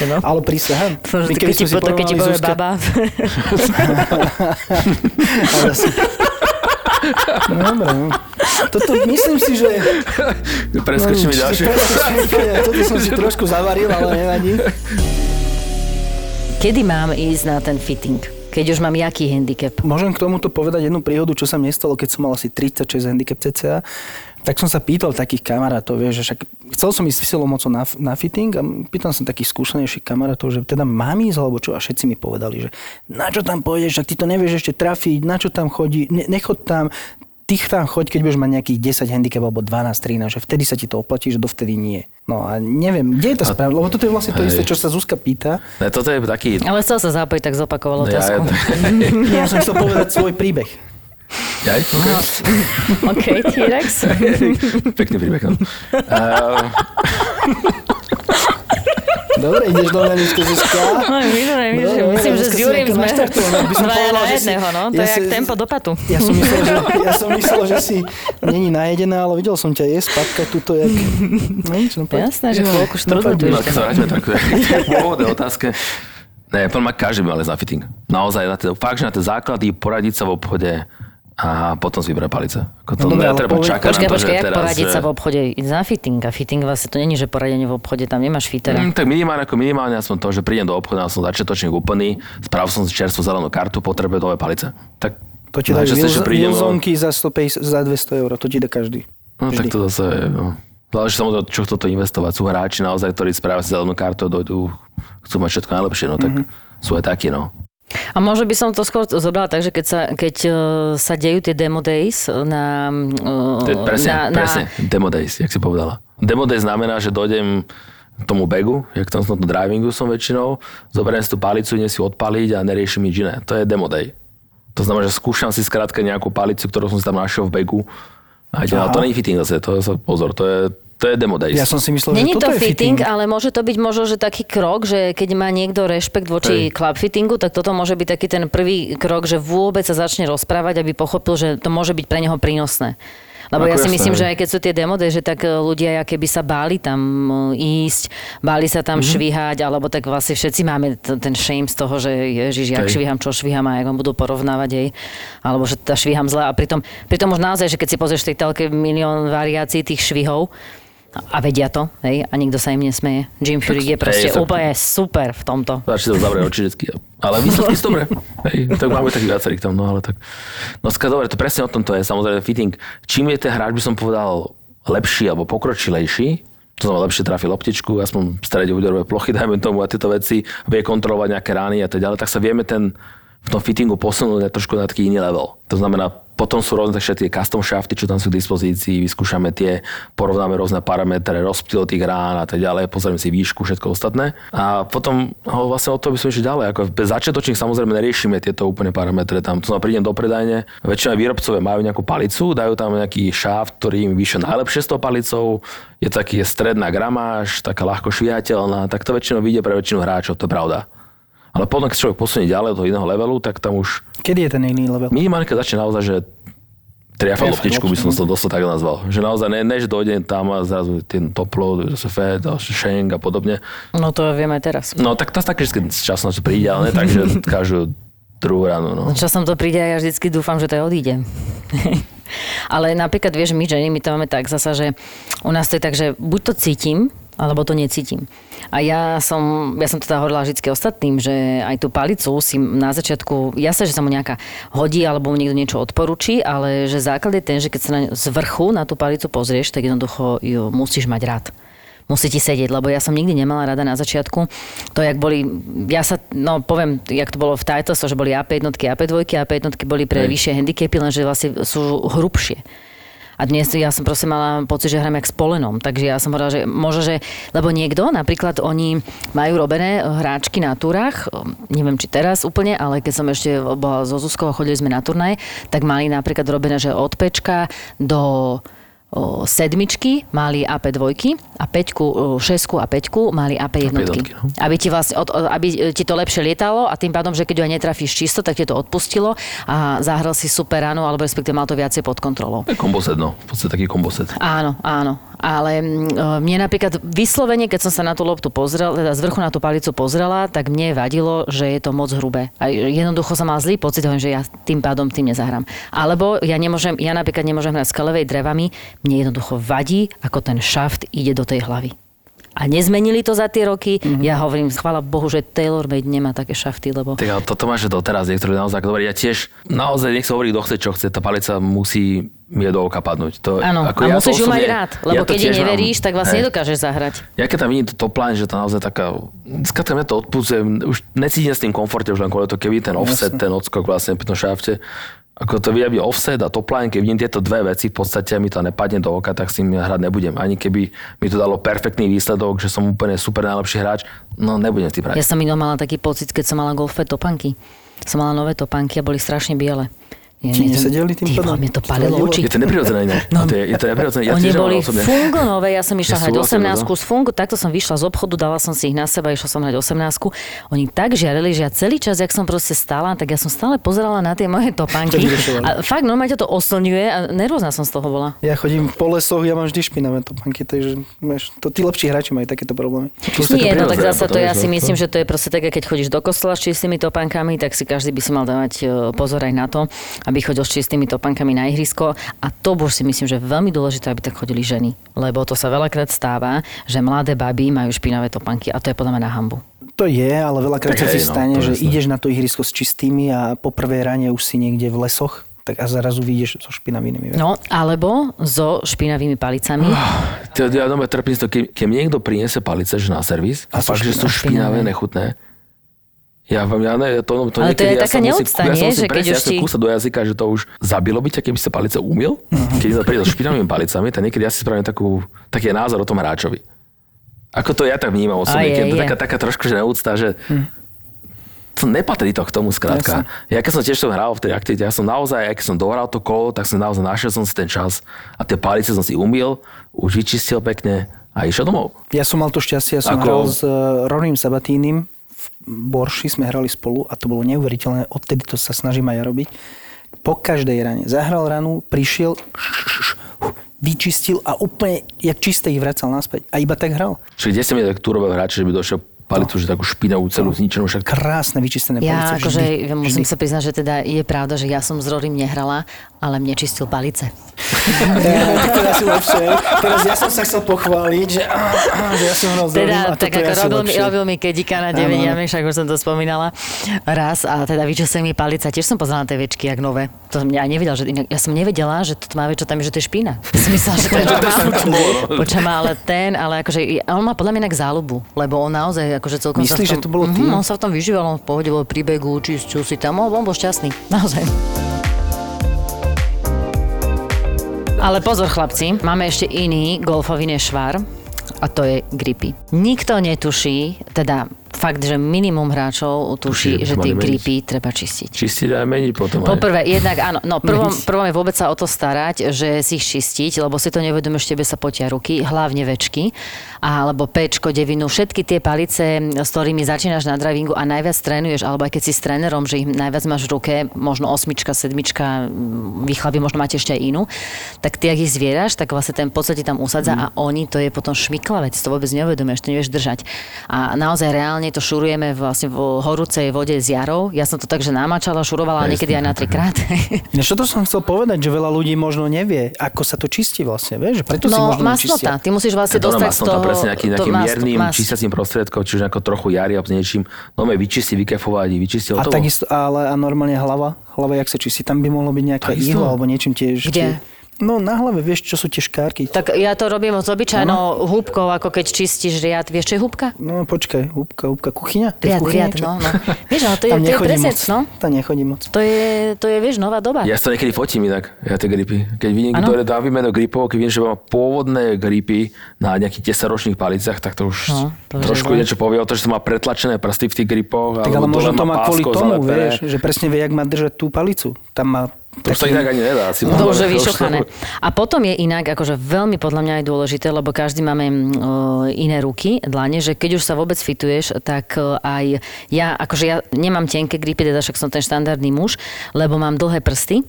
no. Ale prísahám.
Keď ti povie baba.
No, dobre, no. Toto myslím si, že...
Preskočíme no, ďalšie.
Toto som si trošku zavaril, ale nevadí.
Kedy mám ísť na ten fitting? Keď už mám jaký handicap?
Môžem k tomuto povedať jednu príhodu, čo sa mi nestalo, keď som mal asi 36 handicap cca. Tak som sa pýtal takých kamarátov, vieš, že však chcel som ísť silou mocou na, na fitting a pýtal som takých skúsenejších kamarátov, že teda mám ísť alebo čo a všetci mi povedali, že na čo tam pôjdeš, ak ty to nevieš ešte trafiť, na čo tam chodí, ne, nechod tam, ty tam choď, keď budeš mať nejakých 10 handicap alebo 12, 13, že vtedy sa ti to oplatí, že dovtedy nie. No a neviem, kde je to správne, lebo toto je vlastne to hej. isté, čo sa Zuzka pýta.
Ne, toto je taký...
Ale chcel sa zapojiť, tak zopakoval otázku.
Ja, ja, ja som chcel povedať svoj príbeh.
Jaj? OK.
OK, T-Rex.
Pekný príbeh, no. Uh...
Dobre, ideš do Leničku Zuzka.
No, myslím, no, myslím, že s Jurím sme dvaja na jedného, no. To ja je jak tempo do patu.
Ja som, myslel, že, ja som myslel, že si není najedená, ale videl som ťa jesť, patka tuto, jak...
No, nič, no, Jasné, že chvíľku štrudlutuješ.
No, keď sa vrátime tak pôvodné otázke. Ne, podľa mňa každý by mal ísť na fitting. Naozaj, na tie, fakt, že na tie základy poradiť sa v obchode, a potom si vybrať palice. Ako to no, dobre, treba poved... čakať
počkaj,
na to,
počkaj, jak
teraz,
poradiť sa v obchode? Na fitting. A fitting vlastne to není, že poradenie v obchode, tam nemáš fitera.
Mm, tak minimálne ako minimálne som to, že prídem do obchodu, som začiatočník úplný, spravil som si čerstvú zelenú kartu, potrebujem nové palice. Tak
to ti dajú Wilsonky za, 150, za 200 eur, to ti dá každý.
No Vždy. tak to zase je, no. Záleží samozrejme, čo chcú to investovať. Sú hráči naozaj, ktorí spravia si zelenú kartu, dojdú, chcú mať všetko najlepšie, no tak mm-hmm. sú aj takí, no.
A možno by som to skôr zobrala tak, že keď sa, keď uh, sa dejú tie demo days na...
Uh, to je presne, na, presne, na... demo days, jak si povedala. Demo days znamená, že dojdem k tomu begu, jak tam som na drivingu som väčšinou, zoberiem si tú palicu, idem si odpaliť a neriešim nič iné. To je demo day. To znamená, že skúšam si skrátka nejakú palicu, ktorú som si tam našiel v begu. A to nie je fitting zase, to je, pozor, to je, to je demo days.
Ja som si myslel,
Není
že toto
to
je
fitting, fitting, ale môže to byť možno, že taký krok, že keď má niekto rešpekt voči Hej. club fittingu, tak toto môže byť taký ten prvý krok, že vôbec sa začne rozprávať, aby pochopil, že to môže byť pre neho prínosné. Lebo Ako ja si jasné. myslím, že aj keď sú tie demode, že tak e, ľudia keby sa báli tam e, ísť, báli sa tam mm-hmm. švíhať, alebo tak vlastne všetci máme t- ten shame z toho, že ježiš, jak švíham, čo švíham a jak vám budú porovnávať jej, alebo že tá švíham zle. A pritom, pritom už naozaj, že keď si pozrieš v tej telke milión variácií tých švihov, a vedia to, hej, a nikto sa im nesmeje. Jim Furyk je proste hej, úplne super v tomto.
Začne to zavrieť oči vždycky. Ale výsledky sú dobré. Hej, tak máme takých viacerých tam, no ale tak. No ska, dobre, to presne o tom to je. Samozrejme fitting. Čím je ten hráč, by som povedal, lepší alebo pokročilejší, to znamená lepšie trafi loptičku, aspoň v strede úderové plochy, dajme tomu a tieto veci, vie kontrolovať nejaké rány a tak ďalej, tak sa vieme ten v tom fittingu posunúť na trošku na taký iný level. To znamená, potom sú rôzne všetky custom shafty, čo tam sú k dispozícii, vyskúšame tie, porovnáme rôzne parametre, rozptyl tých rán a tak ďalej, pozrieme si výšku, všetko ostatné. A potom ho vlastne od toho by som išiel ďalej. Ako bez začiatočných samozrejme neriešime tieto úplne parametre. Tam to prídem do predajne, väčšina výrobcovia majú nejakú palicu, dajú tam nejaký šaft, ktorý im vyššie najlepšie s tou palicou, je taký stredná gramáž, taká ľahko šviateľná, tak to väčšinou vyjde pre väčšinu hráčov, to je pravda. Ale potom, keď človek posunie ďalej do iného levelu, tak tam už...
Kedy je ten iný level?
Minimálne, keď začne naozaj, že triafa loptičku by som to dosť tak nazval. Že naozaj ne, ne že dojdem tam a zrazu ten top load, zase fed, Sheng a podobne.
No to vieme teraz.
No tak to také vždy časom to príde, ale ne tak, že každú druhú ráno. No.
Časom to príde a ja vždycky dúfam, že to je odíde. ale napríklad, vieš, my ženy, my to máme tak zasa, že u nás to je tak, že buď to cítim, alebo to necítim. A ja som, ja som teda hovorila vždy ostatným, že aj tú palicu si na začiatku, ja sa, že sa mu nejaká hodí, alebo mu niekto niečo odporúči, ale že základ je ten, že keď sa na, z vrchu na tú palicu pozrieš, tak jednoducho ju musíš mať rád musí ti sedieť, lebo ja som nikdy nemala rada na začiatku. To, jak boli, ja sa, no poviem, jak to bolo v Titles, že boli AP jednotky, AP dvojky, AP jednotky boli pre Hej. vyššie handicapy, lenže vlastne sú hrubšie. A dnes ja som proste mala pocit, že hram jak s polenom. Takže ja som hovorila, že možno, že... Lebo niekto, napríklad oni majú robené hráčky na túrach, neviem či teraz úplne, ale keď som ešte bola zo Zuzkou a chodili sme na turnaj, tak mali napríklad robené, že od pečka do sedmičky mali AP dvojky a peťku, šesku a peťku mali AP jednotky. no. Aby ti vlastne, od, aby ti to lepšie lietalo a tým pádom, že keď ho aj netrafíš čisto, tak ti to odpustilo a zahral si super ráno, alebo respektíve mal to viacej pod kontrolou.
Komboset, no. V podstate taký komboset.
Áno, áno. Ale mne napríklad vyslovene, keď som sa na tú loptu pozrela, teda z vrchu na tú palicu pozrela, tak mne vadilo, že je to moc hrubé. A jednoducho som mal zlý pocit, že ja tým pádom tým nezahrám. Alebo ja nemôžem, ja napríklad nemôžem hrať s kalevej drevami, mne jednoducho vadí, ako ten šaft ide do tej hlavy. A nezmenili to za tie roky. Mm-hmm. Ja hovorím, chvála Bohu, že Taylor Made nemá také šafty, lebo...
Tak ale toto máš doteraz, niektorí naozaj dobre. Ja tiež naozaj nech sa hovorí, kto chce, čo chce. Tá palica musí mi do oka padnúť. To,
Áno, ako a ja musíš ju mať rád, lebo ja keď jej neveríš, mám, tak vlastne hej. nedokážeš zahrať.
Ja keď tam vidím to top line, že to naozaj taká... Skrátka mňa to odpúzujem, už necítim s tým komforte, už len kvôli to, keby ten offset, Jasne. ten odskok vlastne pri tom šafte, ako to byť offset a top line, keď vidím tieto dve veci, v podstate mi to nepadne do oka, tak si hrať nebudem. Ani keby mi to dalo perfektný výsledok, že som úplne super najlepší hráč, no nebudem s tým hrať.
Ja som minul mala taký pocit, keď som mala golfové topanky. Som mala nové topánky a boli strašne biele.
Ja, Ti nesedeli tým
pádom? Mne to palilo oči.
Je to neprirodzené iné. No, to je, je to neprirodzené. Ja
Oni boli fungonové, ja som išla hrať 18 z fungu, takto som vyšla z obchodu, dala som si ich na seba, išla som hrať 18 Oni tak žiarili, že ja celý čas, jak som proste stála, tak ja som stále pozerala na tie moje topánky. a fakt, normálne to oslňuje a nervózna som z toho bola.
Ja chodím po lesoch, ja mám vždy špinavé topánky, takže máš, to tí lepší hráči majú takéto problémy.
Nie, no tak zase to ja si myslím, že to je proste také, keď chodíš do kostola s čistými topánkami, tak si každý by si mal dávať e, pozor aj na to, aby chodil s čistými topankami na ihrisko. A to už si myslím, že je veľmi dôležité, aby tak chodili ženy. Lebo to sa veľakrát stáva, že mladé baby majú špinavé topanky a to je podľa mňa na hambu.
To je, ale veľakrát sa si no, stane, že jasné. ideš na to ihrisko s čistými a po prvej rane už si niekde v lesoch tak a zrazu vyjdeš so špinavými.
No, alebo so špinavými palicami.
Oh, ja doma trpím to, keď, keď niekto priniesie palice že na servis a, a fakt, že sú špinavé, nechutné, ja, ja ne, to, to
Ale to je ja taká neúcta,
ja
nie? Že keď
už ti... do jazyka, že to už zabilo by ťa, keby sa palice umil. Uh-huh. Keď sa príde so špinavými palicami, tak niekedy ja si spravím takú, taký názor o tom hráčovi. Ako to ja tak vnímam osobne, keď je, je. Taká, taká trošku že neúcta, že hm. to nepatrí to k tomu skrátka. Ja keď som tiež to hral v tej aktivite, ja som naozaj, keď som dohral to kolo, tak som naozaj našiel som si ten čas a tie palice som si umil, už vyčistil pekne a išiel domov.
Ja som mal to šťastie, ja som Ako... hral s uh, Ronim Sabatínim, Borši sme hrali spolu a to bolo neuveriteľné, odtedy to sa snažím aj ja robiť. Po každej rane zahral ranu, prišiel, vyčistil a úplne jak čisté ich vracal naspäť. A iba tak hral.
Čiže kde ste mi tak túrové hráč, že by došiel palicu, že takú špinavú celú zničenú však.
Krásne vyčistené
ja, palice. Akože, vždy, musím vždy. sa priznať, že teda je pravda, že ja som s Rorym nehrala, ale mne čistil palice.
ja, teraz si lepšie. Teraz ja som sa chcel pochváliť, že, á, á, že ja som hral s
teda, a tak ako robil, mi, robil mi kedika na 9 jamy, však už som to spomínala raz a teda vyčistil mi palica. Tiež som pozrela na tie večky, jak nové. To mňa nevedel, že, ja som nevedela, že to má čo tam je, že to je špína. Som myslela, že to je Počujem, ale ten, ale akože, on má podľa mňa inak záľubu, lebo on naozaj akože celkom
Myslíš,
že
to bolo tým?
Mm, on sa v tom vyžíval, on v pohode bol príbegu, čistil si tam, on bol šťastný, naozaj. Ale pozor chlapci, máme ešte iný golfový nešvar a to je gripy. Nikto netuší, teda fakt, že minimum hráčov tuší, že tie gripy treba čistiť.
Čistiť aj meniť potom.
Poprvé, jednak áno, no prvom, prvom je vôbec sa o to starať, že si ich čistiť, lebo si to nevedomíš, tebe sa potia ruky, hlavne večky, alebo pečko, devinu, všetky tie palice, s ktorými začínaš na drivingu a najviac trénuješ, alebo aj keď si s trénerom, že ich najviac máš v ruke, možno osmička, sedmička, vychlaby, možno máte ešte aj inú, tak ty, ak ich zvieraš, tak vlastne ten podstate tam usadza mm. a oni, to je potom šmiklavec, to vôbec neuvedomíš, to nevieš držať. A naozaj reálne normálne to šurujeme vlastne v horúcej vode z jarou. Ja som to tak, že namáčala, šurovala
Presne,
niekedy aj na trikrát.
No čo to som chcel povedať, že veľa ľudí možno nevie, ako sa to čistí vlastne, vieš? Preto si
No,
možno
masnota. Ty musíš vlastne
To
dostať z
masnota
toho...
presne nejaký, nejakým
mas-
miernym
mas-
čistiacím prostriedkom, čiže ako trochu jari alebo s niečím. No my vyčistí, vykefovať, vyčistí
A takisto, ale a normálne hlava, hlava, jak sa čistí, tam by mohlo byť nejaká ihla alebo niečím tiež.
Kde?
No na hlave, vieš, čo sú tie škárky.
Tak ja to robím s obyčajnou húbkou, ako keď čistíš riad. Vieš, čo je húbka?
No počkaj, húbka, húbka, kuchyňa? To
Riad,
kuchyni,
riad,
čo?
no, no. Vieš, ale to je, to je presne,
moc.
no.
Tam nechodí moc.
To je, to je, vieš, nová doba.
Ja to niekedy fotím inak, ja tie gripy. Keď vidím,
Áno.
kto dá výmenu gripov, keď vidím, že má pôvodné gripy na nejakých 10-ročných palicách, tak to už
No, to
trošku niečo povie o to, že to má pretlačené prsty v tých gripoch.
Tak ale možno to má kvôli tomu,
vieš,
že presne vie, jak má držať tú palicu. Tam má
To sa inak ani nedá. Asi
No, to už vyšuchané. A potom je inak, akože veľmi podľa mňa je dôležité, lebo každý máme mm, iné ruky, dlane, že keď už sa vôbec fituješ, tak e, aj ja, akože ja nemám tenké gripy, teda však som ten štandardný muž, lebo mám dlhé prsty.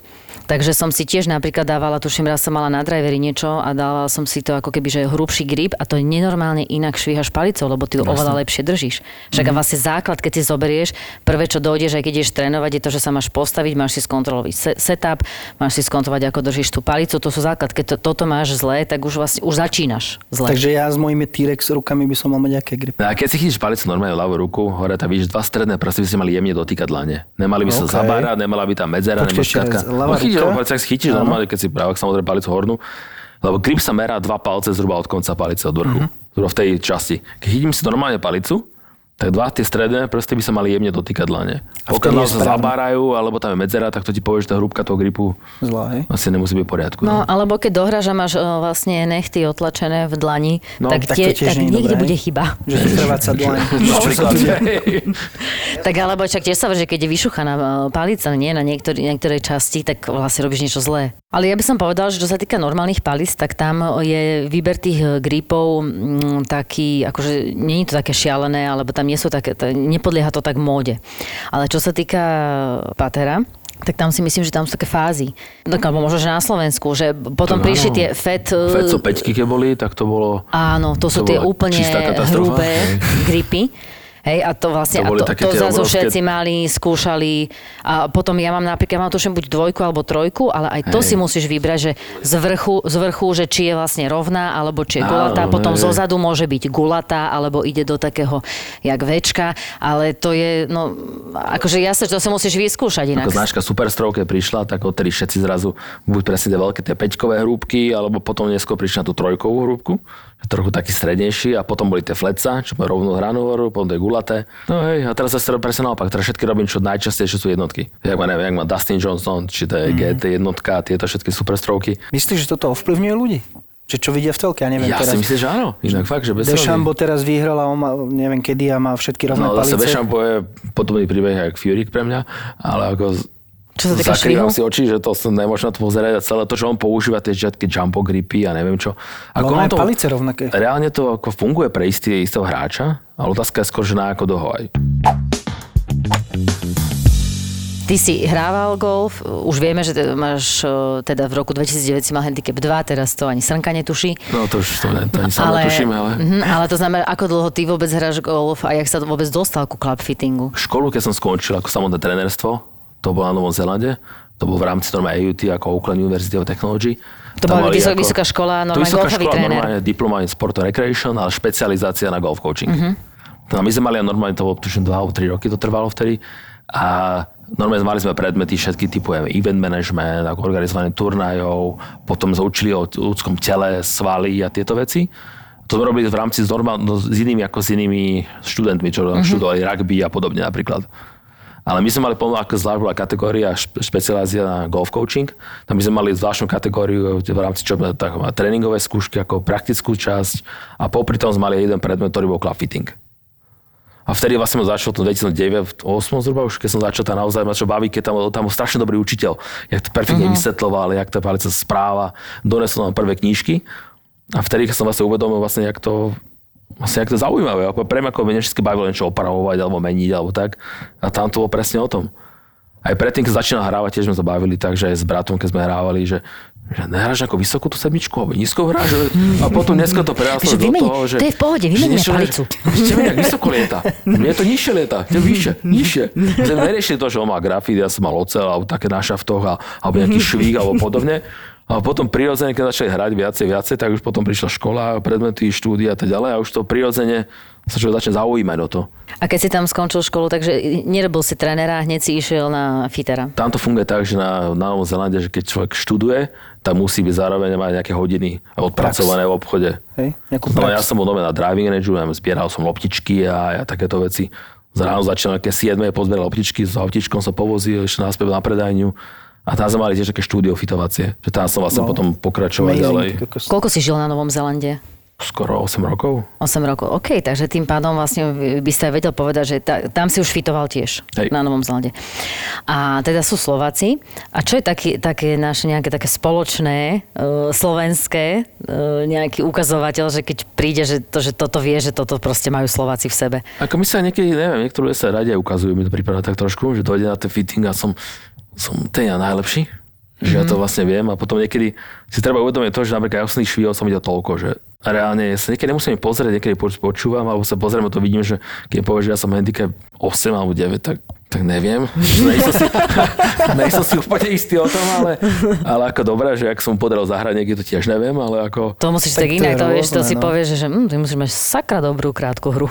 Takže som si tiež napríklad dávala, tuším, raz som mala na driveri niečo a dávala som si to ako keby, že hrubší grip a to je nenormálne inak švíhaš palicou, lebo ty ju oveľa lepšie držíš. Však a vlastne základ, keď si zoberieš, prvé, čo dojdeš, aj keď ideš trénovať, je to, že sa máš postaviť, máš si skontrolovať se- setup, máš si skontrolovať, ako držíš tú palicu, to sú základ. Keď to, toto máš zlé, tak už vlastne už začínaš zle.
Takže ja s mojimi T-Rex rukami by som mal mať aké gripy.
No A keď si chytíš palicu normálne ľavú ruku, hore tam vidíš dva stredné prsty, by si mali jemne dotýkať dlane. Nemali by sa
OK.
zabárať, nemala by tam medzera,
Počkaj,
chytíš, ak si chytíš normálne, keď si pravák samozrejme palicu hornú, lebo grip sa merá dva palce zhruba od konca palice, od vrchu. Zhruba v tej časti. Keď chytím si normálne palicu, tak dva tie stredné prsty by sa mali jemne dotýkať dlane. Pokiaľ sa zabárajú, alebo tam je medzera, tak to ti povie, že tá hrúbka toho gripu
Zlá, hej?
asi nemusí byť v poriadku.
No, alebo keď dohráš a máš e, vlastne nechty otlačené v dlani,
No,
tak,
tak
tie,
tiež
tak niekde bude chyba.
Že krváca dlaň.
Napríklad.
Tak alebo však tiež sa že keď je vyšuchaná e, palica nie, na niektorý, niektorej časti, tak vlastne robíš niečo zlé. Ale ja by som povedal, že čo sa týka normálnych palíc, tak tam je výber tých e, gripov mm, taký, akože nie je to také šialené, alebo tam nie sú také, nepodlieha to tak móde. Ale čo sa týka patera, tak tam si myslím, že tam sú také fázy. Tak, alebo možno, že na Slovensku, že potom
To
prišli
áno.
tie FED... e,
Feco peťky, keď boli, tak to bolo...
Áno, to sú
To
tie
bola
úplne hrubé
Hej.
gripy. Hej, a to vlastne,
To
a to, to zase
obrovské-
všetci mali, skúšali. A potom ja mám napríklad, mám tuším buď dvojku alebo trojku, ale aj to
Hej.
si musíš vybrať, že z vrchu, z vrchu, že či je vlastne rovná, alebo či je
Áno,
gulatá. Potom
hej.
zozadu môže byť gulatá, alebo ide do takého, jak večka. Ale to je, no, akože jasne, že to si musíš vyskúšať inak.
Ako značka Superstroke keď prišla, tak odtedy všetci zrazu buď presne tie veľké tie peťkové hrúbky, alebo potom neskôr prišli na tú trojkovú hrúbku, trochu taký strednejší a potom boli tie fleca, čo majú rovnú hranu, potom tie gulaté. No hej, a teraz zase presne naopak, teraz všetky robím čo najčastejšie sú jednotky. Jak má, neviem, jak má Dustin Johnson, či to je
Mhm.
GT jednotka, tieto všetky Superstroky.
Myslíš, že toto ovplyvňuje ľudí? Že čo vidia v telke? Ja neviem
Ja
teraz.
si myslím, že áno. Inak fakt, že bez
Deschambo teraz vyhral a on má, neviem kedy a má všetky rovné
No zase
palice.
Deschampo je podobný príbeh, jak Furyk pre mňa, ale ako
Čo sa týka
zakrývam si oči, že to nemôžem na to pozerať a celé to, čo on používa, tie všetky jumpo gripy a neviem čo.
Ale
Ako
má
on
aj palice rovnaké.
Reálne to ako funguje pre istý, istého hráča, ale otázka je skôr, že na ako dlho aj.
Ty si hrával golf, už vieme, že teda máš, e, teda v roku 2009 si mal handicap 2, teraz to ani Srnka netuší.
No to už to, ne, to ani sám netuším, ale...
Mhm, ale to znamená, ako dlho ty vôbec hráš golf a jak sa vôbec dostal ku club fittingu?
Školu, keď som skončil ako samotné trénerstvo, to bolo na Novom Zelande, to bolo v rámci normálne AUT ako Oakland University of Technology.
To bola vysok- vysoká škola, normálne
vysoká
golfový
škola,
tréner.
Normálne diploma in sport and recreation, ale špecializácia na golf coaching.
Mhm.
No my sme mali normálne, to bolo tuším 2 alebo 3 roky to trvalo vtedy. A normálne mali sme predmety všetky typu event management, ako organizovanie turnajov, potom sme učili o ľudskom tele, svaly a tieto veci. To sme robili v rámci s, normál, no, s inými ako s inými študentmi, čo
Mhm.
mm-hmm. študovali rugby a podobne napríklad. Ale my sme mali plnú ako zvlášť bola kategória špe- špecializácia na golf coaching. Tam my sme mali zvláštnu kategóriu v rámci čo, tak, tréningové skúšky ako praktickú časť a popri tom sme mali jeden predmet, ktorý bol club fitting. A vtedy vlastne som začal to 2009, 2008 zhruba už, keď som začal tam naozaj ma čo baví, keď tam, tam bol strašne dobrý učiteľ, jak to perfektne uh-huh. vysvetloval, jak tá palica správa, donesol nám prvé knížky a vtedy som vlastne uvedomil vlastne, jak to vlastne jak to zaujímavé. Ako pre mňa ako všetky bavilo niečo opravovať alebo meniť alebo tak. A tam to bolo presne o tom. Aj predtým, keď začínal hrávať, tiež sme sa bavili tak, že aj s bratom, keď sme hrávali, že, že nehráš ako vysokú tú sedmičku, alebo nízko hráš. A potom dneska to prerastlo do
vymeni-
toho, že...
to je v pohode,
niečo-
palicu.
Že mi nejak vysoko lieta. Mne to nižšie lieta, to vyššie, nižšie. Že neriešili to, že on má grafit, ja som mal ocel, alebo také na šaftoch, alebo nejaký švík, alebo podobne. A potom prirodzene, keď začali hrať viacej, viacej, tak už potom prišla škola, predmety, štúdia a tak ďalej a už to prirodzene sa človek začne zaujímať o to.
A keď si tam skončil školu, takže nerobil si trénera, hneď si išiel na fitera.
Tam to funguje tak, že na, na Novom Zelande, že keď človek študuje, tak musí byť zároveň mať nejaké hodiny odpracované v obchode.
Hej,
No,
prax.
ja som bol nové na driving range, ja zbieral som loptičky a, a takéto veci. Z ráno začal nejaké 7. pozbieral loptičky, s autičkom sa povozil, ešte naspäť na predajňu. A tam sme mali tiež také štúdio fitovacie, že tam som vlastne
No.
potom pokračoval
Amazing,
ďalej.
Koľko si žil na Novom Zelande?
Skoro 8 rokov.
8 rokov. OK, takže tým pádom vlastne by ste aj vedel povedať, že ta, tam si už fitoval tiež
Hej.
na Novom Zelande. A teda sú Slováci. A čo je taký, také naše nejaké také spoločné, uh, slovenské, uh, nejaký ukazovateľ, že keď príde, že, to, že toto vie, že toto proste majú Slováci v sebe.
Ako my sa niekedy, neviem, niektoré sa radi ukazujú, mi to prípada tak trošku, že dojde na ten fitting a som, som ten ja najlepší. Že ja to vlastne viem a potom niekedy si treba uvedomiť to, že napríklad ja osných švíhov som videl toľko, že reálne sa niekedy nemusím pozrieť, niekedy poč- počúvam alebo sa pozriem a to vidím, že keď mi povie, že ja som handicap 8 alebo 9, tak tak neviem. Nejsem si, nejsem si úplne istý o tom, ale, ale ako dobré, že ak som podaral zahrať niekde, to tiež neviem, ale ako...
To musíš
Tak
tak,
to
inak, to, vieš, to si
no.
povieš, že hm, ty musíš mať sakra dobrú krátku hru.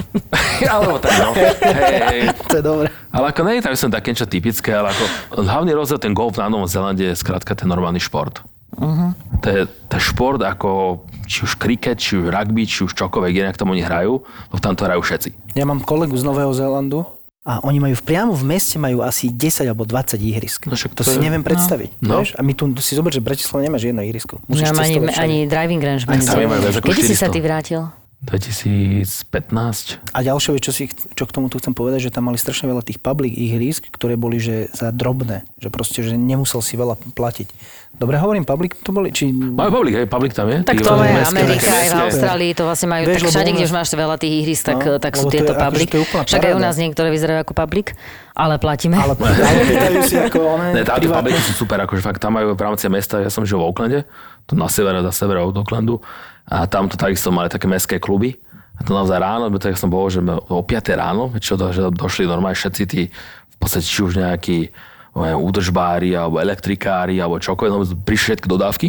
Alebo tak, no. Hej, hej.
To je dobré.
Ale ako nie je tam som také niečo typické, ale ako hlavný rozdiel ten golf na Novom Zelande je skrátka ten normálny šport. Uh-huh. To, je, to je šport ako či už kriket, či už rugby, či už čokoľvek inak tomu oni hrajú, lebo tam to hrajú všetci.
Ja mám kolegu z Nového Zélandu a oni majú v- priamo v meste majú asi 10 alebo 20 ihrisk.
No však
to
to
si
sú-
neviem predstaviť.
No.
Vieš? A my tu si zober, že v Bratislave nemáš jedno ihrisko. Musíš
Nemám ani, ani driving range.
Ako
Kedy si sa
400.
ty vrátil?
2015.
A ďalšia vec, čo, si, čo k tomu tu chcem povedať, že tam mali strašne veľa tých public ihrisk, ktoré boli že za drobné. Že proste, že nemusel si veľa platiť. Dobre hovorím, public to boli? Či...
Majú public, hej, public tam je.
Tak to je Amerika, aj v. Austrálii, to vlastne majú,
Vieš,
tak všade, kde už máš veľa tých ihrisk, tak,
No,
tak sú
je
tieto
akože
public.
to je úplná
Však aj u nás niektoré vyzerajú ako public, ale platíme.
Ale, ale pýtajú si ako one
Ne,
privátne.
publiky sú super, akože fakt tam majú v rámci mesta, ja som žil v Oaklande, to na severe, na severe od Oaklandu a tam to takisto mali také mestské kluby. A to naozaj ráno, lebo tak som bol, že o 5 ráno, čo do, že došli normálne všetci tí, v podstate či už nejakí údržbári, alebo elektrikári, alebo čokoľvek, no, prišli všetky dodávky.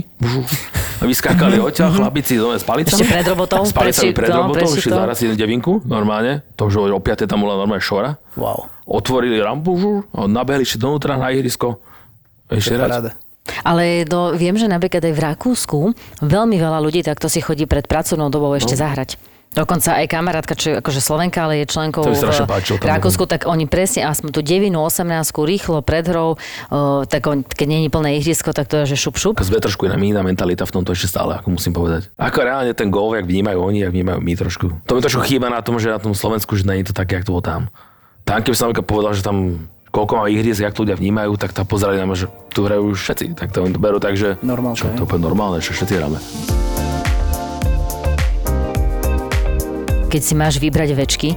A vyskákali odtiaľ, chlapici dome s palicami.
Ešte pred robotou,
S palicami pred
no, prešli
išli zaraz devinku, normálne. To už o 5 tam bola normálne šora.
Wow.
Otvorili rampu, žu, a nabehli ešte donútra na ihrisko. Ešte raz.
Paráda.
Ale do, viem, že napríklad aj v Rakúsku veľmi veľa ľudí takto si chodí pred pracovnou dobou ešte
No.
zahrať. Dokonca aj kamarátka, čo je akože Slovenka, ale je členkou v. Rakúsku, tak oni presne, aspoň tú 9 18 rýchlo pred hrou, o, tak on, keď nie je plné ihrisko, tak to je, že šup šup.
Sme trošku iná, iná mentalita v tomto ešte stále, ako musím povedať. Ako reálne ten golf, jak vnímajú oni, jak vnímajú my trošku. To mi trošku chýba na tom, že na tom Slovensku, že nie je to také, jak to bolo tam. Tam, keby som povedal, že tam koľko má ihrisk, jak to ľudia vnímajú, tak tam pozerali na že tu hrajú všetci. Tak to oni to berú tak, že
Normálne,
čo, to je úplne normálne, že všetci hráme.
Keď si máš vybrať večky,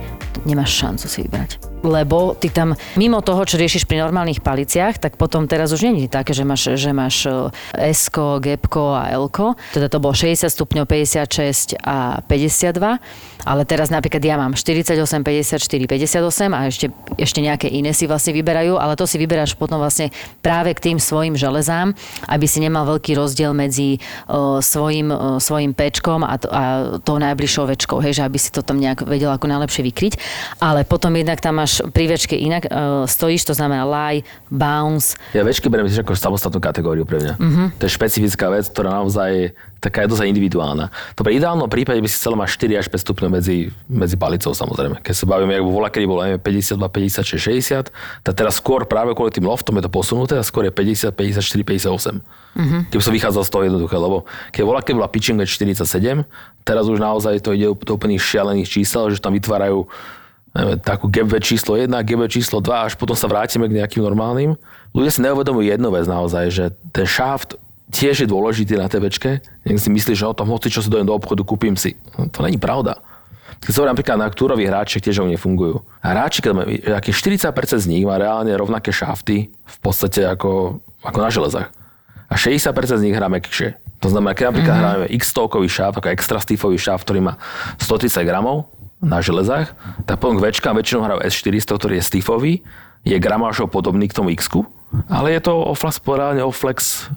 nemáš šancu si vybrať. Lebo ty tam, mimo toho, čo riešiš pri normálnych paliciach, tak potom teraz už je také, že máš, že máš e, s g a l Teda to bolo 60 stupňov, 56 a 52. Ale teraz napríklad ja mám 48, 54, 58 a ešte, ešte nejaké iné si vlastne vyberajú, ale to si vyberáš potom vlastne práve k tým svojim železám, aby si nemal veľký rozdiel medzi uh, svojim, uh, svojim pečkom a, to, a tou najbližšou večkou, hej, že aby si to tam nejak vedel ako najlepšie vykryť. Ale potom jednak tam máš pri večke inak uh, stojíš, to znamená lie, bounce,
Ja večky beriem tiež ako samostatnú kategóriu pre mňa.
Mhm.
To je špecifická vec, ktorá naozaj taká je dosť individuálna. To pri ideálnom prípade by si chcel mať 4 až 5 stupňov medzi, medzi palicou samozrejme. Keď sa bavíme, ako bola, kedy bolo neviem, 52, 56, 60, tak teraz skôr práve kvôli tým loftom je to posunuté a skôr je 50, 54, 58. Mm-hmm. Keby som vychádzal z toho jednoduché, lebo keď bola, keď bola pitching wedge 47, teraz už naozaj to ide do úplných šialených čísel, že tam vytvárajú neviem, takú wedge číslo 1, gap wedge číslo 2, až potom sa vrátime k nejakým normálnym. Ľudia si neuvedomujú jednu vec naozaj, že ten shaft tiež je dôležitý na večke. Nech si myslíš, že o tom hoci čo si dojem do obchodu, kúpim si. No, to není pravda. Keď sa napríklad na túrových hráček, tiež oni nefungujú. Hráči, keď aký 40% z nich má reálne rovnaké šafty v podstate ako, ako na železách. a 60% z nich hrá mekšie. To znamená, keď napríklad
Mhm.
mm-hmm. hráme x stovkový šáf, ako extra stifový šáf, ktorý má 130 gramov na železách, tak potom k väčškám väčšinou hrajú S400, ktorý je stifový, je gramážov podobný k tomu x ale je to o flex, o flex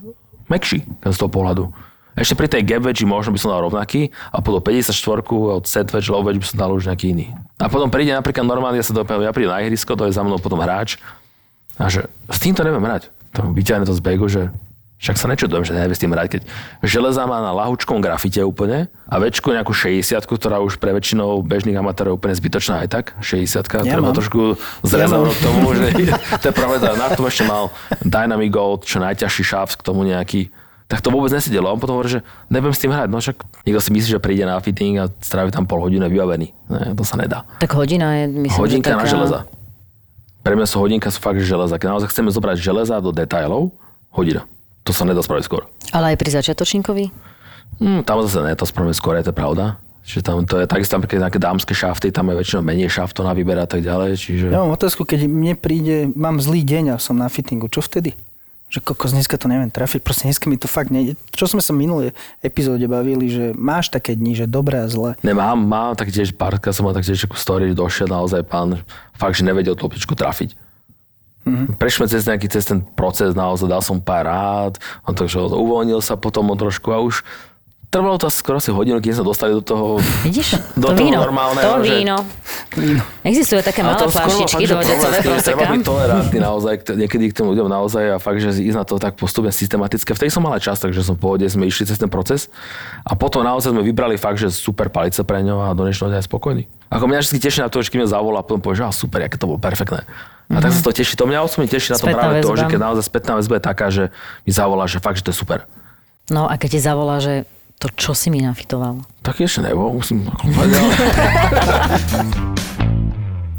mekší z toho pohľadu. Ešte pri tej gap wedge možno by som dal rovnaký a potom 54 od set wedge, low wedge by som dal už nejaký iný. A potom príde napríklad normálne, ja sa dopadám, ja prídem na ihrisko, to je za mnou potom hráč a že s týmto neviem hrať. To vyťahne to z begu, že však sa nečudujem, že nevie s tým hrať, keď železa má na lahučkom grafite úplne a väčšku nejakú 60 ktorá už pre väčšinou bežných amatérov úplne zbytočná aj tak. 60
Ja
treba
mám.
trošku
Ja
zrezovať
mám.
k tomu, že to je pravda. Na tom ešte mal Dynamic Gold, čo najťažší šáft k tomu nejaký tak to vôbec nesedelo. On potom hovorí, že nebudem s tým hrať. No však niekto si myslí, že príde na fitting a strávi tam pol hodiny vybavený. Ne, to sa nedá.
Tak hodina je, myslím,
Hodinka
že
na
taká...
železa. Pre mňa sú hodinka sú fakt že železa. Keď naozaj chceme zobrať železa do detailov, hodina. To sa nedá spraviť skôr.
Ale aj pri začiatočníkovi?
Hm, tam zase ne, to spravíme skôr, je to pravda. Čiže tam to je takisto napríklad nejaké dámske šafty, tam je väčšinou menej šaftov na výber a tak ďalej. Čiže...
Ja mám otázku, keď mne príde, mám zlý deň a som na fittingu, čo vtedy? Že kokos, dneska to neviem trafiť, proste dneska mi to fakt nejde. Čo sme sa minulé epizóde bavili, že máš také dni, že dobré a zlé.
Nemám, mám tak tiež párkrát som mal tak tiež story, že došiel naozaj pán, fakt, že nevedel tú loptičku trafiť. Mm-hmm. Prešli sme cez nejaký, cez ten proces, naozaj dal som pár rád, on to, že uvoľnil sa potom on trošku a už trvalo to asi skoro asi hodinu, keď sme sa dostali do toho,
Vidíš?
do
to
toho
víno.
normálneho,
To
že-
víno. Existujú také malé
fakt,
do
že
decové
Treba byť tolerantný naozaj, k- niekedy k tým ľuďom naozaj a fakt, že ísť na to tak postupne systematicky. Vtedy som mal aj čas, takže som v pohode, sme išli cez ten proces a potom naozaj sme vybrali fakt, že super palice pre ňo a do dnešného dňa je spokojný. Ako mňa vždy teší na to, že keď mňa zavolá a potom povie, že super, aké to bolo perfektné. A tak sa to teší. To mňa osobne teší na to
Spätná
práve to,
väzba.
že keď naozaj spätná väzba je taká, že mi zavolá, že fakt, že to je super.
No a keď ti zavolá, že to čo si mi nafitoval?
Tak ešte nebo, musím.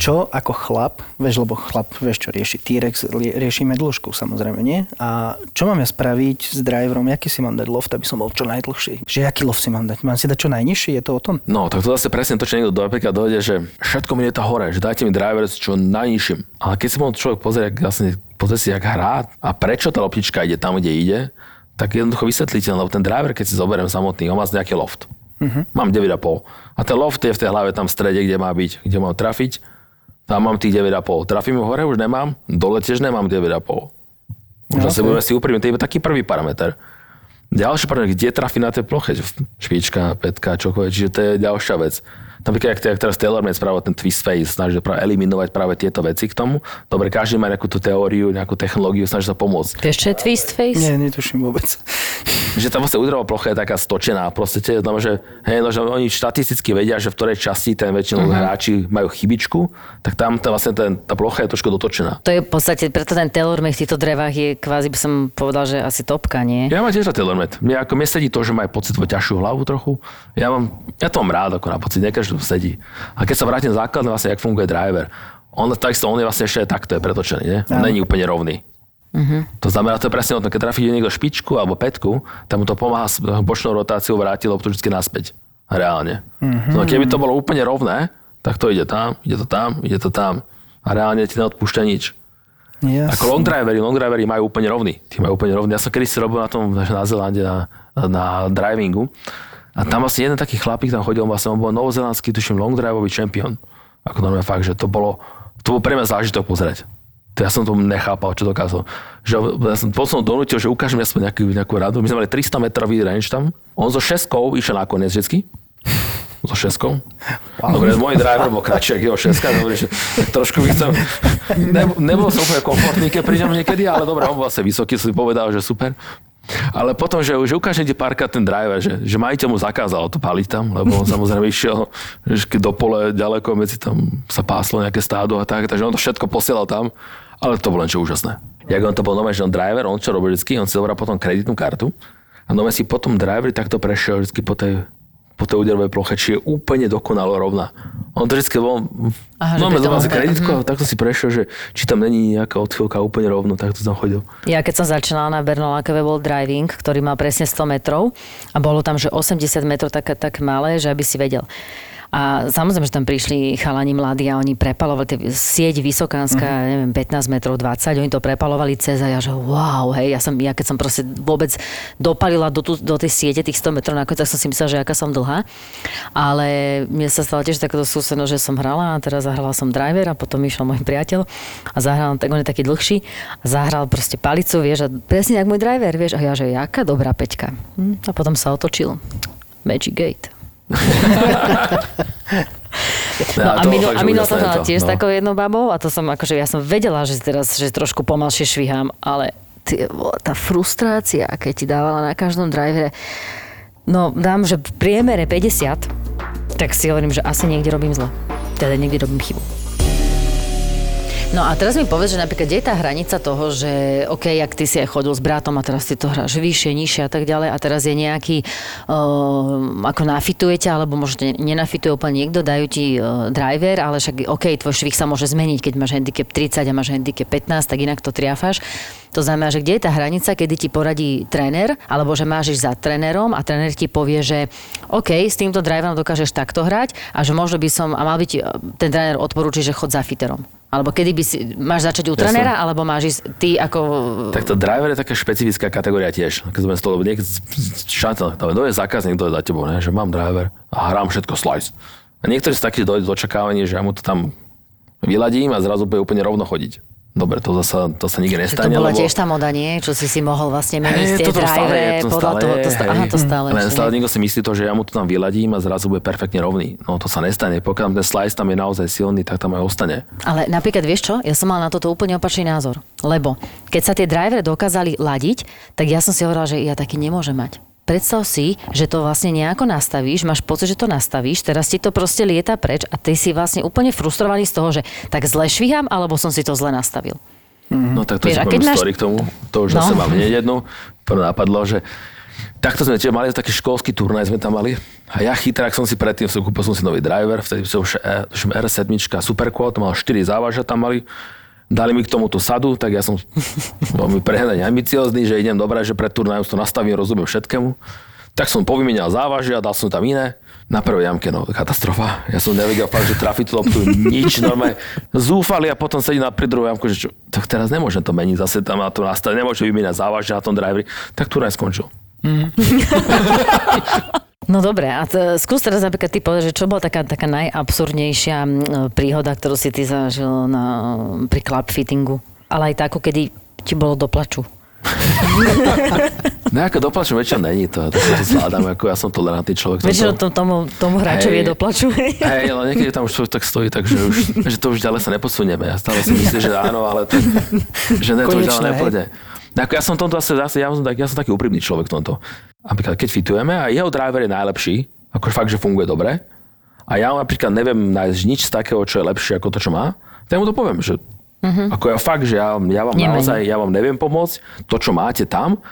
Čo ako chlap, vieš, lebo chlap, vieš čo rieši, T-Rex riešime dĺžku, samozrejme, nie? A čo mám ja spraviť s driverom, aký si mám dať loft, aby som bol čo najdlhší? Že aký loft si mám dať? Mám si dať čo najnižší, je to o tom?
No, tak to zase presne to, čo niekto do napríklad dojde, že všetko mi je to hore, že dajte mi driver s čo najnižším. Ale keď si mohol človek pozrieť, vlastne, pozrie si, jak hrá a prečo tá loptička ide tam, kde ide, tak jednoducho vysvetlíte, lebo ten driver, keď si zoberiem samotný, on má nejaký loft. Uh-huh. Mám 9,5. A ten loft je v tej hlave tam v strede, kde má byť, kde mám trafiť. Tam mám tých 9,5. Trafím ho hore, už nemám. Dole tiež nemám 9,5. Už zase budeme si úprimní, to je iba taký prvý parameter. Ďalší parameter, kde trafi na tej ploche, špička, petka, čokoľvek, čiže to je ďalšia vec. Napríklad, ak, ak teraz TaylorMade spravil ten twist face, snaží sa práve eliminovať práve tieto veci k tomu. Dobre, každý má nejakú tú teóriu, nejakú technológiu, snaží sa pomôcť.
Vieš, čo je twist face?
Nie, netuším vôbec.
Že tá vlastne úderová plocha je taká stočená. Proste tie, znamená, že, hej, no, že oni štatisticky vedia, že v ktorej časti ten väčšinou uh-huh. hráči majú chybičku, tak tam tá, vlastne ten, tá plocha je trošku dotočená.
To je v podstate, preto ten TaylorMade v týchto drevách je kvázi by som povedal, že asi topka, nie?
Ja mám tiež TaylorMade. Mne, ako, mne sedí to, že má aj pocitovo ťažšiu hlavu trochu. Ja, mám, ja to mám rád ako na pocit, nie to sedí. A keď sa vrátim základne, vlastne, jak funguje driver, on, takisto on je vlastne ešte takto je pretočený, nie? On není úplne rovný. Uh-huh. To znamená, to je presne o tom, keď trafí niekto špičku alebo petku, tak mu to pomáha s bočnou rotáciou vrátiť loptu vždy naspäť. Reálne. Uh-huh. No, keby to bolo úplne rovné, tak to ide tam, ide to tam, ide to tam. A reálne ti neodpúšťa nič.
Yes.
Ako long drivery, long drivery majú úplne rovný. Tí majú úplne rovný. Ja som kedy si robil na tom na Zelande na, na drivingu. A tam asi jeden taký chlapík tam chodil, vlastne on bol novozelandský, tuším, long driveový čempión. Ako normálne fakt, že to bolo, to bol pre mňa zážitok pozrieť. To ja som to nechápal, čo dokázal. Že ja som, som donútil, že ukážem aspoň nejakú, nejakú radu. My sme mali 300 metrový range tam. On so šeskou išiel nakoniec vždycky. So šeskou. Wow. Dobre, môj driver bol kratší, ako jeho šeska. Dobre, že trošku by chcem... Ne, nebol som úplne komfortný, keď pri ňom niekedy, ale dobre, on bol asi vysoký, som si povedal, že super. Ale potom, že, ukážem ti párkrát ten driver, že, že majiteľ mu zakázal to paliť tam, lebo on samozrejme išiel že do pole ďaleko, medzi tam sa páslo nejaké stádo a tak, takže on to všetko posielal tam, ale to bolo len čo úžasné. Jak on to bol nové, že on driver, on čo robil vždy, on si zobral potom kreditnú kartu a nové si potom driver takto prešiel vždy po tej po tej úderovej ploche, či je úplne dokonalo rovná. On to vždy bol...
Aha,
no, si
obe-
kreditku, a takto si prešiel, že či tam není nejaká odchýlka úplne rovno, tak to tam chodil.
Ja keď som začínala na Bernolákove bol driving, ktorý mal presne 100 metrov a bolo tam, že 80 metrov také tak malé, že aby si vedel. A samozrejme, že tam prišli chalani mladí a oni prepalovali sieť vysokánska,
Mhm.
mm-hmm. neviem, 15 metrov 20, oni to prepalovali cez a ja, že wow, hej, ja, som, ja keď som proste vôbec dopalila do, tu, do tej siete tých 100 metrov nakoniec, tak som si myslela, že aká som dlhá. Ale mne sa stalo tiež takéto skúsenosť, že som hrala a teraz zahrala som driver a potom išiel môj priateľ a zahral, tak on je taký dlhší a zahral proste palicu, vieš, a presne jak môj driver, vieš, a ja, že jaká dobrá peťka. Hm, a potom sa otočil. Magic Gate. No a,
fakt,
a
že
minul som
to,
tiež
no.
takou jednou babou a to som akože, ja som vedela, že teraz, že trošku pomalšie švihám, ale ty, tá frustrácia, keď ti dávala na každom drivere, no dám, že v priemere 50, tak si hovorím, že asi niekde robím zle. Teda niekde robím chybu. No a teraz mi povedz, že napríklad kde je tá hranica toho, že OK, jak ty si aj chodil s bratom a teraz ty to hráš vyššie, nižšie a tak ďalej a teraz je nejaký, uh, ako nafitujete, alebo možno nenafituje úplne niekto, dajú ti uh, driver, ale však OK, tvoj švih sa môže zmeniť, keď máš handicap 30 a máš handicap 15, tak inak to triafáš. To znamená, že kde je tá hranica, kedy ti poradí tréner, alebo že máš ísť za trénerom a tréner ti povie, že OK, s týmto driverom dokážeš takto hrať a že možno by som, a mal by ti uh, ten tréner odporúčiť, že chod za fiterom. Alebo kedy by si, máš začať u
Jasné.
trénera, alebo máš ísť ty ako...
Tak to driver je taká špecifická kategória tiež. Keď sme z toho niekto šantel, to je zákazník, to je za tebou, ne? že mám driver a hrám všetko slice. A niektorí sú takí dojde do očakávania, že ja mu to tam vyladím a zrazu bude úplne rovno chodiť. Dobre, to zasa, to sa nikdy nestane.
to bola
lebo...
tiež tá moda, nie? Čo si si mohol vlastne meniť
Hej,
tie
to
podľa toho. To stále, aha, to stále.
Len stále
nie.
niekto si myslí to, že ja mu to tam vyladím a zrazu bude perfektne rovný. No to sa nestane. Pokiaľ ten slice tam je naozaj silný, tak tam aj ostane.
Ale napríklad, vieš čo? Ja som mal na toto úplne opačný názor. Lebo keď sa tie drivery dokázali ladiť, tak ja som si hovorila, že ja taký nemôžem mať. Predstav si, že to vlastne nejako nastavíš, máš pocit, že to nastavíš, teraz ti to proste lieta preč a ty si vlastne úplne frustrovaný z toho, že tak zle švíham, alebo som si to zle nastavil.
No tak to
Vieš, keď
poviem
máš-
story k tomu. To už
No.
zase mám hneď jednu. Prvé napadlo, že takto sme tiež mali taký školský turnaj sme tam mali. A ja chytrák som si predtým, som kúpil som si nový driver, vtedy som už e, tuším, R7 Superquad, mal 4 závaža tam mali. Dali mi k tomu tú sadu, tak ja som veľmi prehnane ambiciózny, že idem dobre, že pred turnajom to nastavím, rozumiem všetkému. Tak som povymenil závažia, dal som tam iné. Na prvej jamke, no, katastrofa. Ja som nevedel fakt, že trafiť tú loptu, nič, normálne. Zúfali a potom sedí na pri druhej jamku, že čo, tak teraz nemôžem to meniť, zase tam na to nastaviť, nemôžem vymeniať závažia na tom driveri. Tak turnaj skončil.
No dobre, a t- skús teraz napríklad ty povedať, že čo bola taká, taká najabsurdnejšia príhoda, ktorú si ty zažil na, pri club fittingu. Ale aj takú, kedy ti bolo do plaču.
No ako doplačom väčšinou není to, to sa to zvládam, ako ja som tolerantný človek.
Väčšinou
to-
to, tomu, tomu hráčovi je
Hej.
do plaču.
Hej, ale niekedy tam už človek tak stojí, takže už, že to už ďalej sa neposunieme. Ja stále si myslím, že áno, ale to, že ne, to už ďalej
hej.
Ako ja som tomto zase, zase ja, som tak, ja som taký úprimný človek v tomto. Napríklad, keď fitujeme a jeho driver je najlepší, ako fakt, že funguje dobre, a ja napríklad neviem nájsť nič z takého, čo je lepšie ako to, čo má, tak mu to poviem, že uh-huh. ako ja fakt, že ja, ja vám
Nemení.
naozaj, ja vám neviem pomôcť, to, čo máte tam,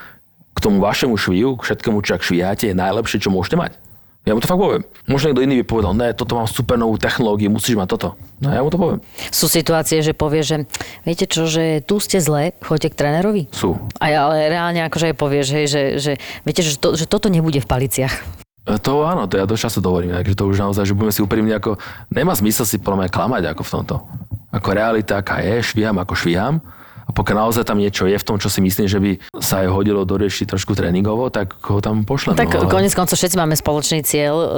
k tomu vašemu šviu, k všetkému, čo ak švíjate, je najlepšie, čo môžete mať. Ja mu to fakt poviem. Možno niekto iný by povedal, ne, toto mám super novú technológiu, musíš mať toto. No ja mu to poviem.
Sú situácie, že povie, že viete čo, že tu ste zle, choďte k trénerovi.
Sú.
A ale reálne akože aj povieš, hej, že, že viete, že, to, že toto nebude v paliciach.
E, To áno, to ja dosť často hovorím, takže to už naozaj, že budeme si úprimní, ako nemá zmysel si podľa mňa klamať ako v tomto. Ako realita, aká je, švíham ako švíham. A pokiaľ naozaj tam niečo je v tom, čo si myslím, že by sa aj hodilo doriešiť trošku tréningovo, tak ho tam pošlem.
Tak
no, ale-
konec koncov všetci máme spoločný cieľ, uh,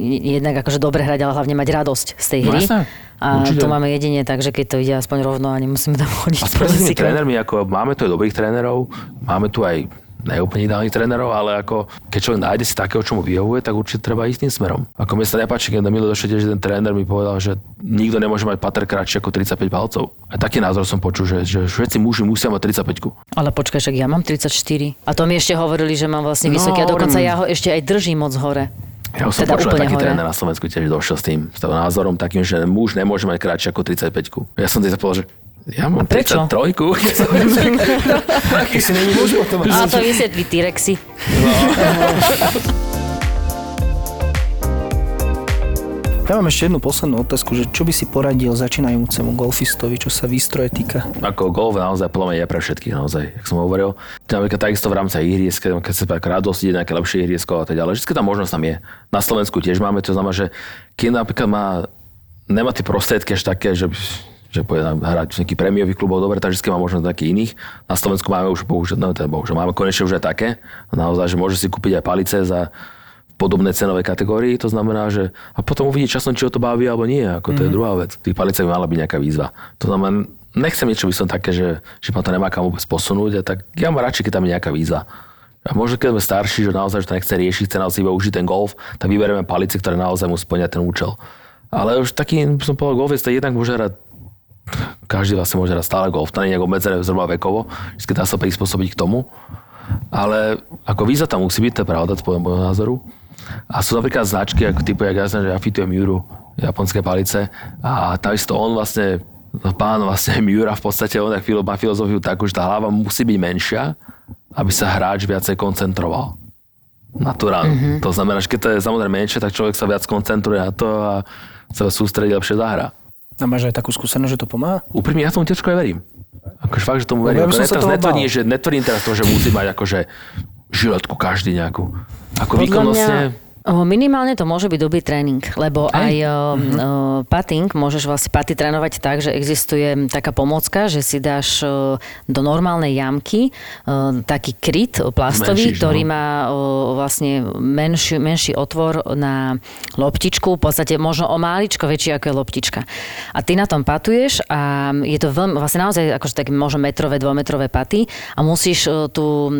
jednak akože dobre hrať, ale hlavne mať radosť z tej
No
hry.
jasné,
a
určite.
to máme jedine tak, že keď to ide aspoň rovno a nemusíme tam chodiť.
A s trénermi, ako máme tu aj dobrých trénerov, máme tu aj neúplne ideálnych trénerov, ale ako keď človek nájde si takého, čo mu vyhovuje, tak určite treba ísť tým smerom. Ako mi sa nepáči, keď na Milo došiel, že ten tréner mi povedal, že nikto nemôže mať pater kratšie ako 35 palcov. A taký názor som počul, že, že všetci muži musia mať 35.
Ale počkaj, však ja mám 34. A to mi ešte hovorili, že mám vlastne vysoký. a
No,
dokonca
hovorím-
ja ho ešte aj držím moc hore.
Ja som
Teda
počul,
úplne
taký
hore.
tréner na Slovensku tiež došiel s tým, s tým názorom takým, že muž nemôže mať kratšie ako 35. Ja som si povedal, že ja mám
prečo?
33.
Ty si není muž potom.
A to vysvetlí T-Rexy.
Ja mám ešte jednu poslednú otázku, že čo by si poradil začínajúcemu golfistovi, čo sa výstroje týka?
Ako golf naozaj podľa mňa je pre všetkých naozaj, jak som hovoril. Napríklad takisto v rámci ihrisk, keď sa tak radosť ide nejaké lepšie ihrisko a tak ďalej. Vždycky tá možnosť tam je. Na Slovensku tiež máme, to znamená, že keď napríklad má, nemá tie prostriedky až také, že že pôjde hrať v nejakých prémiový klubov, dobre, vždy má možnosť nejakých iných. Na Slovensku máme už, bohužiaľ, no, teda bohužiaľ, máme konečne už aj také. Naozaj, že môže si kúpiť aj palice za podobné cenové kategórii, to znamená, že a potom uvidí časom, či ho to baví alebo nie, ako to mm-hmm. je druhá vec. Tých palice by mala byť nejaká výzva. To znamená, nechcem niečo by som také, že, že ma to nemá kam vôbec posunúť, a tak ja mám radšej, keď tam je nejaká výzva. A možno keď sme starší, že naozaj že to nechce riešiť, chce naozaj iba užiť ten golf, tak vyberieme palice, ktoré naozaj mu splňa ten účel. Ale už taký, som povedal, golf je jednak môže hrať každý vlastne môže hrať stále golf, to nie je nejak obmedzené zhruba vekovo, vždy dá sa prispôsobiť k tomu. Ale ako víza tam musí byť, to je pravda, z môjho názoru. A sú napríklad značky, ako typu, jak ja znam, že ja fitujem Juru, japonské palice. A takisto on vlastne, pán vlastne Miura v podstate, on tak má filozofiu takú, že tá hlava musí byť menšia, aby sa hráč viacej koncentroval. Naturálne. Mm-hmm. To znamená, že keď to je samozrejme menšie, tak človek sa viac koncentruje na to a sa sústredí lepšie zahra.
A máš aj takú skúsenosť, že to pomáha?
Úprimne, ja tomu aj verím. Akože fakt, že tomu verím. Ja teraz netvrdím, že, netvrdím teraz to, že musí mať akože žiletku každý nejakú. Ako výkonnostne... Mňa
Minimálne to môže byť dobrý tréning, lebo aj, aj mm-hmm. uh, pating môžeš vlastne paty trénovať tak, že existuje taká pomocka, že si dáš uh, do normálnej jamky uh, taký kryt plastový, Menšíš, ktorý no. má vlastne menší, menší otvor na loptičku, v podstate možno o máličko väčší ako je loptička. A ty na tom patuješ a je to veľmi, vlastne naozaj akože také možno metrové, dvometrové paty a musíš tú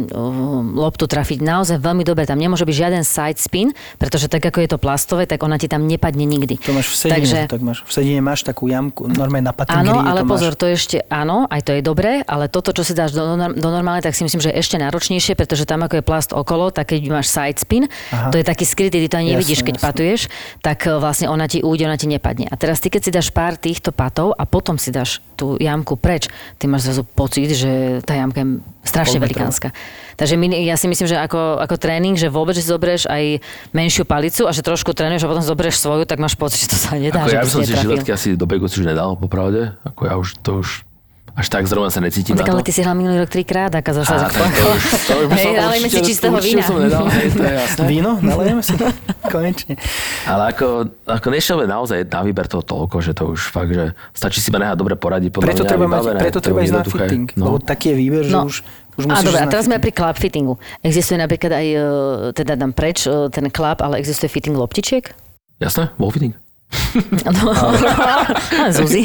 loptu trafiť naozaj veľmi dobre. Tam nemôže byť žiaden side spin, pretože tak ako je to plastové, tak ona ti tam nepadne nikdy.
To máš v sedine, Takže, tak máš. V sedine máš takú jamku, normálne na patingri.
Áno, ale
to
pozor,
máš...
to ešte, áno, aj to je dobré, ale toto, čo si dáš do, do normálne, tak si myslím, že je ešte náročnejšie, pretože tam ako je plast okolo, tak keď máš side spin, Aha. to je taký skrytý, ty to ani nevidíš, keď jasne. patuješ, tak e, vlastne ona ti újde, ona ti nepadne. A teraz ty, keď si dáš pár týchto patov a potom si dáš tú jamku preč, ty máš zrazu pocit, že tá jamka je strašne velikánska. Takže my, ja si myslím, že ako, ako tréning, že vôbec, že si zoberieš aj menšiu palicu a že trošku trénuješ a potom zoberieš svoju, tak máš pocit, že to sa nedá.
Ako ja by som si žiletky asi do beku už nedal, popravde. Ako ja už to už až tak zrovna sa necítim
no, tak ale ty si hral minulý rok trikrát, aká zase...
Á, to, to už, to už
hej, nalejme si čistého vína.
Som nedal, hej, to je jasné.
Víno? Nalejeme si konečne.
Ale ako, ako nešiel naozaj na výber toho toľko, že to už fakt, že stačí si ma nehať dobre poradiť. Podľa
preto
mňa
treba, mať, preto treba ísť na fitting, no. lebo taký je výber, že no. už už
a dobre, a teraz sme pri club fittingu. Existuje napríklad aj, e, teda dám preč e, ten club, ale existuje fitting loptičiek?
Jasné, bol fitting.
No, Zuzi.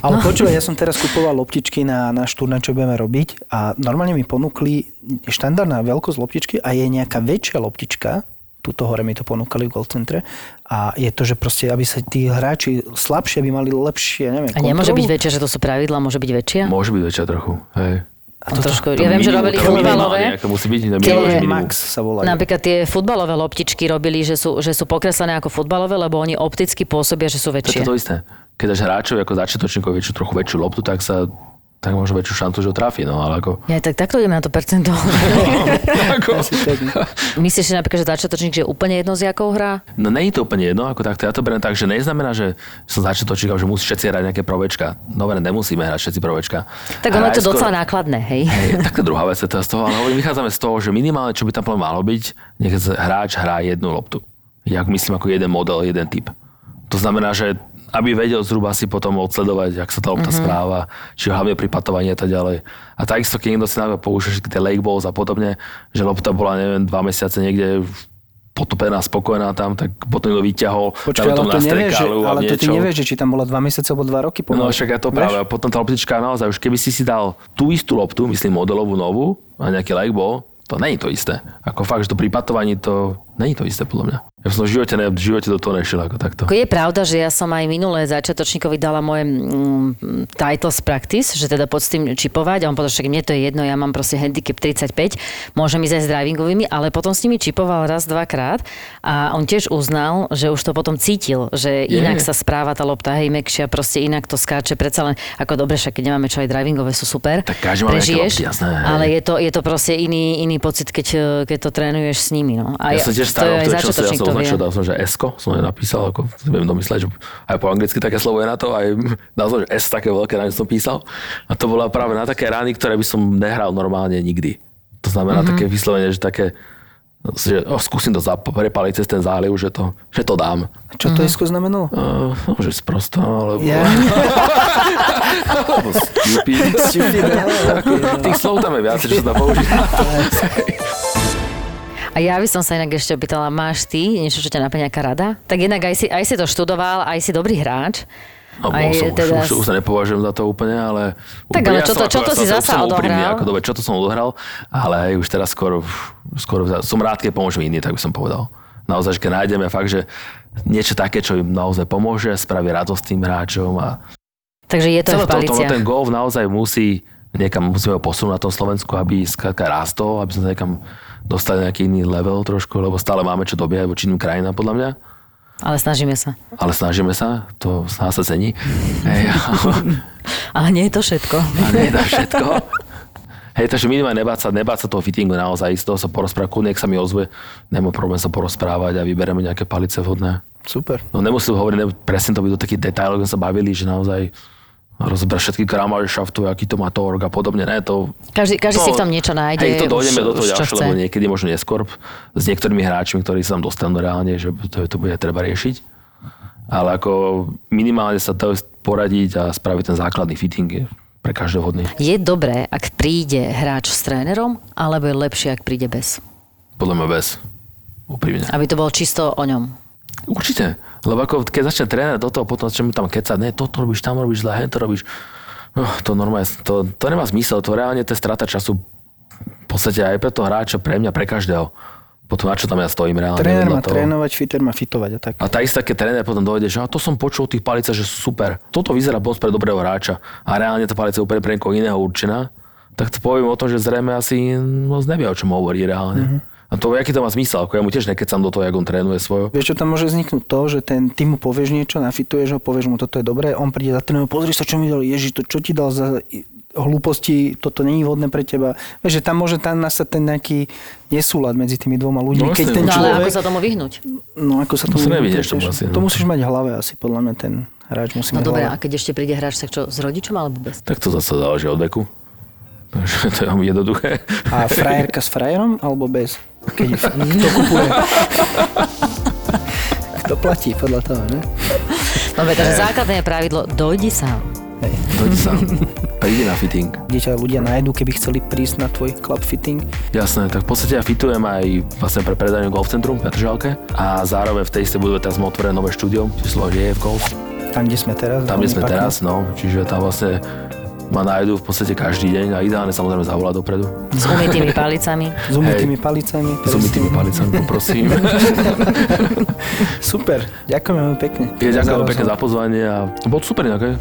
Ale no. počúvaj, ja som teraz kupoval loptičky na, na štúrna, čo budeme robiť a normálne mi ponúkli štandardná veľkosť loptičky a je nejaká väčšia loptička, túto hore mi to ponúkali v Gold Centre a je to, že proste, aby sa tí hráči slabšie by mali lepšie, neviem,
A nemôže byť väčšia, že to sú pravidla, môže byť väčšia?
Môže byť väčšia trochu, hej.
A to, trošku, to, ja viem, že robili futbalové.
To musí byť
tie, Max sa volá.
Napríklad tie futbalové loptičky robili, že sú, že sú pokreslené ako futbalové, lebo oni opticky pôsobia, že sú väčšie.
To je to isté. Keď dáš hráčov ako začiatočníkov väčšiu, trochu väčšiu loptu, tak sa tak možno väčšiu šancu, že ho trafi, no ale ako...
Ja tak takto ideme na to percento. ako... Myslíš, že napríklad, že začiatočník, že je úplne jedno, z jakou hrá?
No nie je to úplne jedno, ako takto ja to beriem tak, že neznamená, že som začiatočník, že musí všetci hrať nejaké provečka. Dobre, nemusíme hrať všetci provečka.
Tak ono je to skôr... docela nákladné, hej.
hej tak to druhá vec je to z toho, ale vychádzame z toho, že minimálne, čo by tam malo byť, nech hráč hrá jednu loptu. Ja myslím ako jeden model, jeden typ. To znamená, že aby vedel zhruba si potom odsledovať, jak sa tá lopta mm-hmm. správa, či hlavne pri patovaní a tak ďalej. A takisto, keď niekto si najmä používa všetky tie lake balls a podobne, že lopta bola, neviem, dva mesiace niekde potopená, spokojná tam, tak potom to vyťahol.
Počkaj, ale, to nevieš, že, ale to ty nevieš, že či tam bola dva mesiace alebo dva roky
pomaly. No však ja to práve. A potom tá loptička naozaj, už keby si si dal tú istú loptu, myslím modelovú novú, a nejaký like ball, to není to isté. Ako fakt, že to pri patovaní to není to isté podľa mňa. Ja som v živote, ne, v živote do toho nešiel ako takto.
Ako je pravda, že ja som aj minulé začiatočníkovi dala moje mm, titles practice, že teda pod tým čipovať a on povedal, že mne to je jedno, ja mám proste handicap 35, môžem ísť aj s drivingovými, ale potom s nimi čipoval raz, dvakrát a on tiež uznal, že už to potom cítil, že je. inak sa správa tá lopta, hej, mekšia, proste inak to skáče, predsa len ako dobre, však keď nemáme čo aj drivingové sú super,
tak každý prežiješ,
lopty, jasné, ale je to, je to proste iný, iný pocit, keď, keď to trénuješ s nimi. No.
A ja, ja som tiež tiež
To je aj začiatočník,
som
to vie.
označil, dal som, že S-ko, som napísal, ako viem domysleť, že aj po anglicky také slovo je na to, aj dal som, že S také veľké, na som písal. A to bola práve na také rány, ktoré by som nehral normálne nikdy. To znamená
Mhm.
mm-hmm. také vyslovene, že také, že oh, skúsim to zap- prepaliť cez ten záliv, že to, že to dám.
Čo to Esko znamenalo?
Uh, no, že sprosto, alebo, alebo stupid.
Stupid.
Tých slov tam je viac, čo sa dá použiť.
A ja by som sa inak ešte opýtala, máš ty niečo, čo ťa naplňa nejaká rada? Tak jednak aj si, aj si to študoval, aj si dobrý hráč.
No, bol som,
teda
už, už, už sa nepovažujem za to úplne, ale...
Tak
úplne,
ale čo
som
to- čo to
ja
si zasa
úprimný,
odohral?
Ako, dobre, čo to som odohral, ale aj už teraz skoro, skoro som rád, keď pomôžem iný, tak by som povedal. Naozaj, že keď nájdeme fakt, že niečo také, čo im naozaj pomôže, spraví radosť tým hráčom a
Takže je to
celé
v
to, to,
paliciach.
ten golf naozaj musí niekam, musíme ho posunúť na tom Slovensku, aby skrátka rástol, aby sme sa niekam dostali na nejaký iný level trošku, lebo stále máme čo dobiehať voči iným krajinám, podľa mňa.
Ale snažíme sa.
Ale snažíme sa, to sa sa cení. Hej,
Ale nie je to všetko.
A nie dá všetko. Hej, takže minimálne nebáť sa, nebáť sa toho fittingu naozaj, z toho sa porozprávať, kľudne, nech sa mi ozve, nemám problém sa porozprávať a vybereme nejaké palice vhodné.
Super.
No nemusím hovoriť, ne, presne to by do takých detailov, sme sa bavili, že naozaj rozobrať všetky kramaršaftu, aký to má tork a podobne. Ne, to,
Každý, každý si v tom niečo nájde.
Hej, to dojdeme do toho ďalšie, lebo niekedy možno neskôr s niektorými hráčmi, ktorí sa tam dostanú reálne, že to, to bude treba riešiť. Ale ako minimálne sa to poradiť a spraviť ten základný fitting je pre každého vhodný.
Je dobré, ak príde hráč s trénerom, alebo je lepšie, ak príde bez?
Podľa mňa bez. Úprimne.
Aby to bolo čisto o ňom.
Určite. Lebo ako keď začne tréner do toho, potom začne tam kecať, ne, toto robíš, tam robíš zle, hen to robíš. No, to normálne, to, to nemá zmysel, to reálne to je strata času v podstate aj pre toho hráča, pre mňa, pre každého. Potom na čo tam ja stojím reálne.
Tréner má
toho.
trénovať, fitter má fitovať a tak.
A tá istá, keď tréner potom dojde, že a to som počul tých palicách, že sú super. Toto vyzerá moc pre dobrého hráča. A reálne tá palica je úplne pre niekoho iného určená. Tak to poviem o tom, že zrejme asi moc nevie, o čom hovorí reálne.
Mhm.
A to, aký to má zmysel, ako ja mu tiež nekecam do toho, jak on trénuje svoje.
Vieš, čo tam môže vzniknúť to, že ten, ty mu povieš niečo, nafituješ ho, povieš mu, toto je dobré, on príde za trénerom, pozri sa, čo mi dal, ježiš, to čo ti dal za hlúposti, toto není vhodné pre teba. Vieš, že tam môže tam nastať ten nejaký nesúlad medzi tými dvoma ľuďmi.
No,
Keď ten
No ale ako sa tomu vyhnúť?
no ako sa to
To nevyhneš tomu asi,
to
no.
musíš mať v hlave asi, podľa mňa ten hráč musí
No dobre,
hlave.
a keď ešte príde hráč, tak čo, s rodičom alebo bez?
Tak to zase záleží od veku. Takže to je jednoduché.
A frajerka s frajerom alebo bez? Keď, kto kupuje? Kto platí podľa toho, ne?
Dobre, takže základné je pravidlo, dojdi sám.
Dojde sa. Príde na fitting.
Kde ťa ľudia nájdu, keby chceli prísť na tvoj club fitting.
Jasné, tak v podstate ja fitujem aj vlastne pre predajňu Golf Centrum v Petržalke a zároveň v tej istej budove teraz sme otvorené nové štúdio, číslo je v Golf.
Tam, kde sme teraz.
Tam, kde sme
pekne.
teraz, no, čiže tam vlastne ma nájdu v podstate každý deň a ideálne samozrejme zavolať dopredu.
S umytými palicami.
S umytými palicami.
S umytými palicami, poprosím.
Super, ďakujem veľmi pekne.
Ja ďakujem pekne za pozvanie a bol to super hej?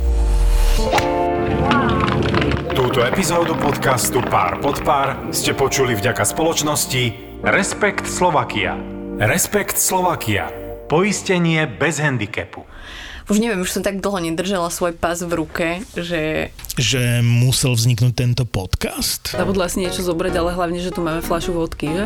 Túto epizódu podcastu Pár pod pár ste počuli vďaka spoločnosti Respekt Slovakia. Respekt Slovakia. Poistenie bez handicapu.
Už neviem, už som tak dlho nedržala svoj pás v ruke, že
že musel vzniknúť tento podcast?
Zabudla si niečo zobrať, ale hlavne, že tu máme fľašu vodky, že?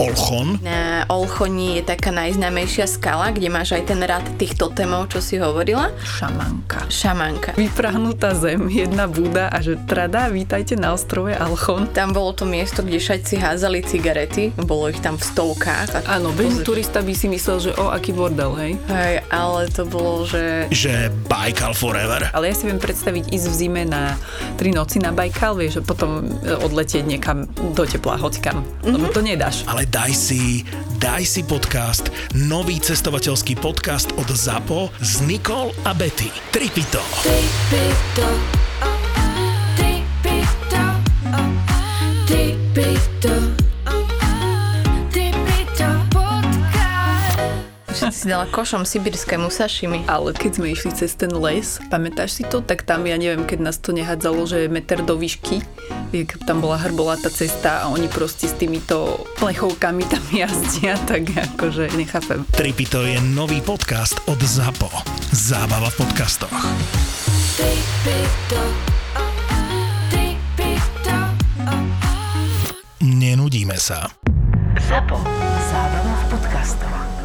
Olchon.
Na Olchoni je taká najznámejšia skala, kde máš aj ten rad tých totemov, čo si hovorila.
Šamanka.
Šamanka.
Vyprahnutá zem, jedna búda a že trada, vítajte na ostrove Alchon.
Tam bolo to miesto, kde všetci házali cigarety, bolo ich tam v stovkách.
Áno, bežný turista by si myslel, že o, aký bordel, hej.
Hej, ale to bolo, že
Že Baikal Forever.
Ale ja si viem predstaviť ísť v zime na tri noci na Bajkal, vieš, a potom e, odletieť niekam do tepla, hocikam. Lebo to nedáš.
Ale daj si, daj si podcast, nový cestovateľský podcast od ZAPO s Nikol a Betty. Tripito.
všetci si dala košom sibirskému sašimi.
Ale keď sme išli cez ten les, pamätáš si to, tak tam, ja neviem, keď nás to nehádzalo, že meter do výšky, jak tam bola hrbolatá cesta a oni proste s týmito plechovkami tam jazdia, tak akože nechápem.
Tripito je nový podcast od ZAPO. Zábava v podcastoch. Nenudíme sa.
ZAPO. Zábrná v podcastovách.